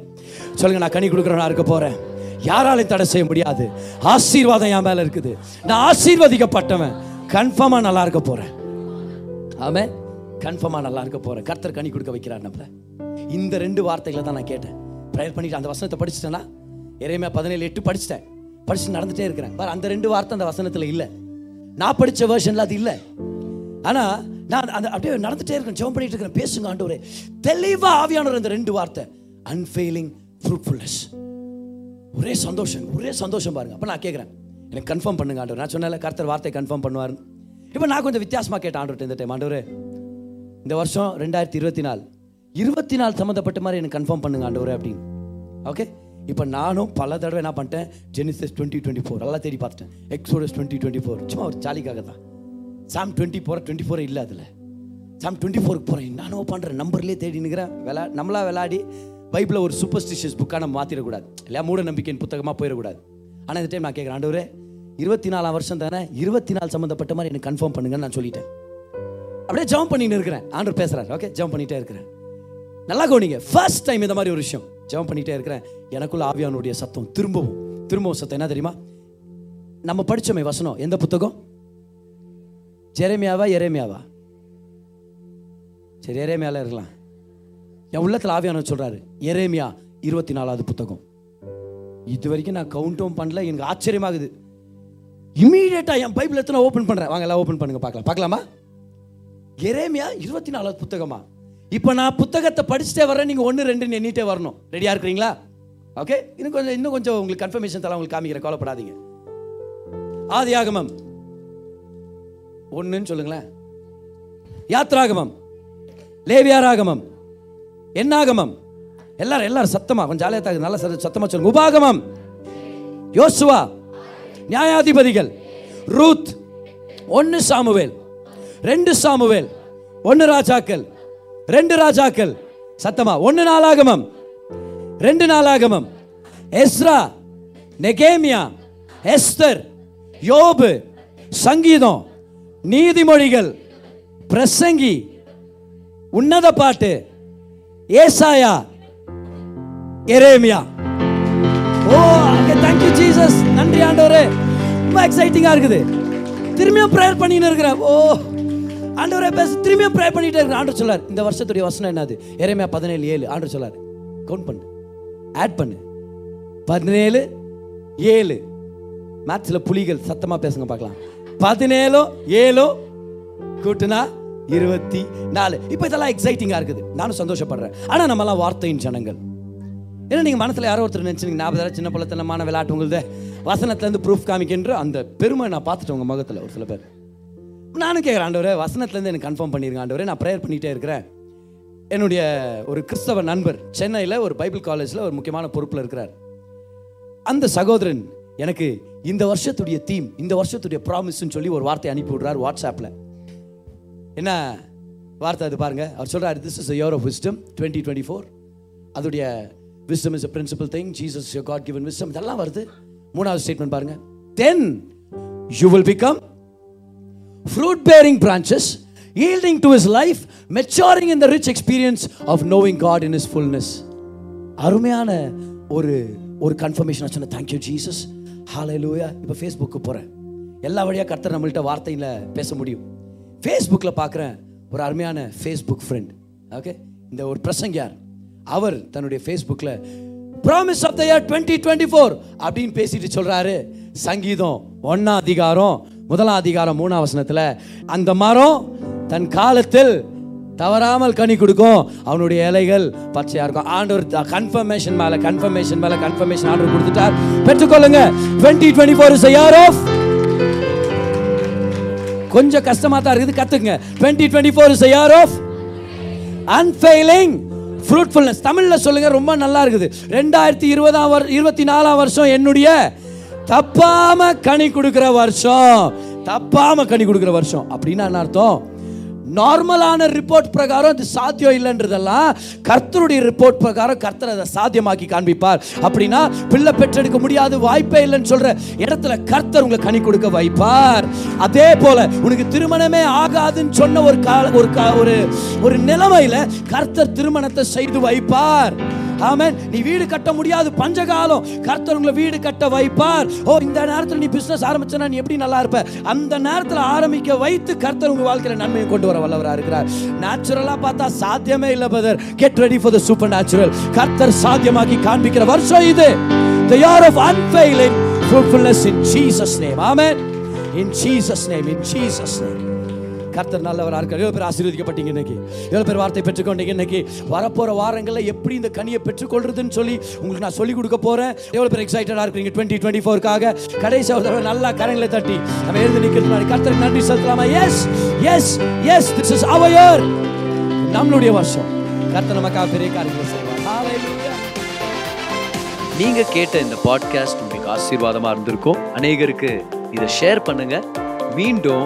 சொல்லுங்க நான் கனி கொடுக்குறவனா இருக்க போகிறேன் யாராலையும் தடை செய்ய முடியாது ஆசீர்வாதம் என் மேலே இருக்குது நான் ஆசீர்வதிக்கப்பட்டவன் கன்ஃபார்மா நல்லா இருக்க போகிறேன் ஆமாம் கன்ஃபார்மா நல்லா இருக்க போகிறேன் கர்த்தர் கனி கொடுக்க வைக்கிறார் நம்மள இந்த ரெண்டு வார்த்தைகளை தான் நான் கேட்டேன் ப்ரேயர் பண்ணிட்டு அந்த வசனத்தை படிச்சுட்டேன்னா இறைமையா பதினேழு எட்டு படிச்சிட்டேன் படிச்சு நடந்துகிட்டே இருக்கிறேன் பார் அந்த ரெண்டு வார்த்தை அந்த வசனத்தில் இல்லை நான் படித்த வேர்ஷன்ல அது இல்லை ஆனால் நான் அந்த அப்படியே நடந்துகிட்டே இருக்கேன் ஜெபம் பண்ணிட்டு இருக்கிறேன் பேசுங்க ஒரு தெளிவாக ஆவியானவர் அந்த ரெண்டு வார்த்தை அன்ஃபெயிலிங் ஃப்ரூட்ஃபுல்னஸ் ஒரே சந்தோஷம் ஒரே சந்தோஷம் பாருங்க அப்போ நான் கேட்குறேன் எனக்கு கன்ஃபார்ம் பண்ணுங்க ஆண்டவர் நான் சொன்னால கருத்தர் வார்த்தை கன்ஃபார்ம் பண்ணுவார் இப்போ நான் கொஞ்சம் வித்தியாசமாக கேட்டேன் ஆண்டவர் இந்த டைம் ஆண்டவர் இந்த வருஷம் ரெண்டாயிரத்தி இருபத்தி நாலு இருபத்தி நாலு சம்மந்தப்பட்ட மாதிரி எனக்கு கன்ஃபார்ம் பண்ணுங்க ஆண்டவர் அப்படின்னு ஓகே இப்போ நானும் பல தடவை என்ன பண்ணிட்டேன் ஜெனிசஸ் டுவெண்ட்டி டுவெண்ட்டி ஃபோர் எல்லாம் தேடி பார்த்துட்டேன் எக்ஸோடஸ் டுவெண்ட்டி டுவெண்ட்டி ஃபோர் சும்மா ஒரு சாலிக்காக தான் சாம் டுவெண்ட்டி போகிற டுவெண்ட்டி ஃபோர் இல்லை அதில் சாம் டுவெண்ட்டி ஃபோருக்கு போகிறேன் நானும் பண்ணுறேன் நம்பர்லேயே தேடி நிற்கிறேன் விளா நம்மளா விளாடி பைபிளை ஒரு சூப்பர்ஸ்டிஷியஸ் புக்காக நம்ம மாற்றிடக்கூடாது இல்லையா மூட நம்பிக்கையின் புத்தகமாக போயிடக்கூடாது ஆனால் இந்த டைம் நான் கேட்குறேன் ஆண்டவரே இருபத்தி நாலாம் வருஷம் தானே இருபத்தி நாலு சம்மந்தப்பட்ட மாதிரி எனக்கு கன்ஃபார்ம் பண்ணுங்கன்னு நான் சொல்லிட்டேன் அப்படியே ஜம்ப் பண்ணிட்டு இருக்கிறேன் ஆண்டர் பேசுகிறார் ஓகே ஜம்ப் பண்ணிகிட்டே இருக்கிறேன் நல்லா கவனிங்க ஃபர்ஸ்ட் டைம் இந்த மாதிரி ஒரு விஷயம் ஜம்ப் பண்ணிகிட்டே இருக்கிறேன் எனக்குள்ள ஆவியானுடைய சத்தம் திரும்பவும் திரும்பவும் சத்தம் என்ன தெரியுமா நம்ம படித்தோமே வசனம் எந்த புத்தகம் ஜெரேமியாவா எரேமியாவா சரி எரேமியாவில் இருக்கலாம் என் உள்ளத்தில் ஆவியானவர் சொல்கிறாரு எரேமியா இருபத்தி நாலாவது புத்தகம் இது வரைக்கும் நான் கவுண்டவும் பண்ணல எனக்கு ஆச்சரியமாகுது இம்மீடியட்டாக என் பைப்பில் எத்தனை ஓப்பன் பண்ணுறேன் வாங்க எல்லாம் ஓப்பன் பண்ணுங்க பார்க்கலாம் பார்க்கலாமா எரேமியா இருபத்தி நாலாவது புத்தகமா இப்போ நான் புத்தகத்தை படிச்சுட்டே வரேன் நீங்கள் ஒன்று ரெண்டு எண்ணிட்டே வரணும் ரெடியாக இருக்கிறீங்களா ஓகே இன்னும் கொஞ்சம் இன்னும் கொஞ்சம் உங்களுக்கு கன்ஃபர்மேஷன் தலை உங்களுக்கு காமிக்கிற கவலைப்படாதீங்க ஆகமம் ஒன்றுன்னு சொல்லுங்களேன் யாத்ராகமம் லேவியாராகமம் என்னாகமம் எல்லாரும் எல்லாரும் சத்தமாக கொஞ்சம் ஜாலியாக நல்லா சத்தமாக சொல்லுங்க உபாகமம் யோசுவா நியாயாதிபதிகள் ரூத் ஒன்று சாமுவேல் ரெண்டு சாமுவேல் ஒன்று ராஜாக்கள் ரெண்டு ராஜாக்கள் சத்தமா ஒன்று நாளாகமம் ரெண்டு நாளாகமம் எஸ்ரா நெகேமியா எஸ்தர் யோபு சங்கீதம் நீதிமொழிகள் பிரசங்கி உன்னத பாட்டு ஏசாயா எரேமியா ஓ அங்கே தேங்க்யூ ஜீசஸ் நன்றி ஆண்டவரே ரொம்ப எக்ஸைட்டிங்காக இருக்குது திரும்பியும் ப்ரேயர் பண்ணின்னு இருக்கிறேன் ஓ ஆண்டவரே பேச திரும்பியும் ப்ரேயர் பண்ணிகிட்டே இருக்கிறேன் ஆண்டர் சொல்லார் இந்த வருஷத்துடைய வசனம் என்னது எரேமியா பதினேழு ஏழு ஆண்டர் சொல்லார் கவுண்ட் பண்ணு ஆட் பண்ணு பதினேழு ஏழு மேத்ஸில் புலிகள் சத்தமாக பேசுங்க பார்க்கலாம் பதினேழோ ஏழோ கூட்டுனா இருபத்தி நாலு இப்போ இதெல்லாம் எக்ஸைட்டிங்காக இருக்குது நானும் சந்தோஷப்படுறேன் ஆனால் நம்மலாம் வார்த்தையின் ஜனங்கள் ஏன்னா நீங்கள் மனசில் யாரோ ஒருத்தர் நினச்சிங்க ஞாபகம் சின்ன பழத்தனமான விளையாட்டு உங்களது வசனத்துலேருந்து ப்ரூஃப் காமிக்கின்ற அந்த பெருமை நான் பார்த்துட்டேன் உங்கள் முகத்தில் ஒரு சில பேர் நானும் கேட்குறேன் ஆண்டவரே வசனத்துலேருந்து எனக்கு கன்ஃபார்ம் பண்ணிடுங்க ஆண்டவரே நான் ப்ரேயர் பண்ணிகிட்டே இருக்கிறேன் என்னுடைய ஒரு கிறிஸ்தவ நண்பர் சென்னையில் ஒரு பைபிள் காலேஜில் ஒரு முக்கியமான பொறுப்பில் இருக்கிறார் அந்த சகோதரன் எனக்கு இந்த வருஷத்துடைய தீம் இந்த வருஷத்துடைய ப்ராமிஸ்ன்னு சொல்லி ஒரு வார்த்தை அனுப்பி விடுறார் வாட்ஸ்அப்பில் என்ன வார்த்தை அது பாருங்க அவர் சொல்றாரு this is year of wisdom twenty twenty four அதோடைய wisdom is a principal thing Jesus your God given wisdom இதெல்லாம் வருது மூணாவது ஸ்டேட்மெண்ட் பாருங்க then you will become fruit bearing branches yielding to his life maturing in the rich experience of knowing God in his fullness அருமையான ஒரு ஒரு கன்ஃபர்மேஷன் சொன்னேன் தேங்க்யூ ஜீசஸ் ஹாலை லூயா இப்போ ஃபேஸ்புக்கு போகிறேன் எல்லா வழியாக கருத்து நம்மள்கிட்ட வார்த்தையில் பேச முடியும் ஃபேஸ்புக்கில் பார்க்குறேன் ஒரு அருமையான ஃபேஸ்புக் ஃப்ரெண்ட் ஓகே இந்த ஒரு பிரசங்க யார் அவர் தன்னுடைய ஃபேஸ்புக்கில் promise of the year twenty twenty four அப்படின்னு பேசிட்டு சொல்கிறாரு சங்கீதம் ஒன்னாம் அதிகாரம் முதலாம் அதிகாரம் மூணாம் வசனத்தில் அந்த மரம் தன் காலத்தில் தவறாமல் கனி கொடுக்கும் அவனுடைய இலைகள் பச்சையா இருக்கும் ஆண்டவர் கன்ஃபர்மேஷன் மேல கன்ஃபர்மேஷன் மேல கன்ஃபர்மேஷன் ஆர்டர் கொடுத்துட்டார் பெற்றுக்கொள்ளுங்க twenty twenty four is of கொஞ்சம் கஷ்டமாக தான் இருக்குது கற்றுக்குங்க twenty twenty four is year of unfailing fruitfulness தமிழில் சொல்லுங்கள் ரொம்ப நல்லா இருக்குது ரெண்டாயிரத்தி இருபதாம் இருபத்தி நாலாம் வருஷம் என்னுடைய தப்பாமல் கனி கொடுக்குற வருஷம் தப்பாமல் கனி கொடுக்குற வருஷம் அப்படின்னா என்ன அர்த்தம் நார்மலான ரிப்போர்ட் பிரகாரம் அது சாத்தியம் இல்லைன்றதெல்லாம் கர்த்தருடைய ரிப்போர்ட் பிரகாரம் கர்த்தர் அதை சாத்தியமாக்கி காண்பிப்பார் அப்படின்னா பிள்ளை பெற்றெடுக்க முடியாது வாய்ப்பே இல்லைன்னு சொல்ற இடத்துல கர்த்தர் உங்களை கனி கொடுக்க வைப்பார் அதே போல உனக்கு திருமணமே ஆகாதுன்னு சொன்ன ஒரு கால ஒரு ஒரு ஒரு நிலைமையில கர்த்தர் திருமணத்தை செய்து வைப்பார் ஆமேன் நீ வீடு கட்ட முடியாது பஞ்சகாலம் கர்த்தர் உங்களை வீடு கட்ட வைப்பார் ஓ இந்த நேரத்துல நீ பிசினஸ் ஆரம்பிச்சனா நீ எப்படி நல்லா இருப்ப அந்த நேரத்துல ஆரம்பிக்க வைத்து கர்த்தர் உங்க வாழ்க்கையில நன்மையை கொண்டு வர வல்லவரா இருக்கிறார் நேச்சுரலா பார்த்தா சாத்தியமே இல்ல பதர் get ready for the supernatural கர்த்தர் சாத்தியமாக்கி காண்பிக்கிற வருஷம் இது the year of unfailing fruitfulness in Jesus' name. Amen. In Jesus' name, in Jesus' name. கர்த்தர் நல்லவராக இருக்கார் எவ்வளோ பேர் ஆசீர்வதிக்கப்பட்டீங்க இன்னைக்கு எவ்வளோ பேர் வார்த்தை பெற்றுக்கொண்டீங்க இன்னைக்கு வரப்போகிற வாரங்களில் எப்படி இந்த கனியை பெற்றுக்கொள்றதுன்னு சொல்லி உங்களுக்கு நான் சொல்லிக் கொடுக்க போகிறேன் எவ்வளோ பேர் எக்ஸைட்டடாக இருக்கிறீங்க டுவெண்ட்டி டுவெண்ட்டி ஃபோருக்காக கடைசி ஒரு நல்லா கரங்களை தட்டி நம்ம எழுந்து நிற்கிறது கர்த்தருக்கு நன்றி செலுத்தலாமா yes yes yes this is அவர் நம்மளுடைய வருஷம் கர்த்தர் நமக்காக பெரிய காரியங்களை செய்வார் நீங்க கேட்ட இந்த பாட்காஸ்ட் உங்களுக்கு ஆசீர்வாதமா இருந்திருக்கும் அநேகருக்கு இதை ஷேர் பண்ணுங்க மீண்டும்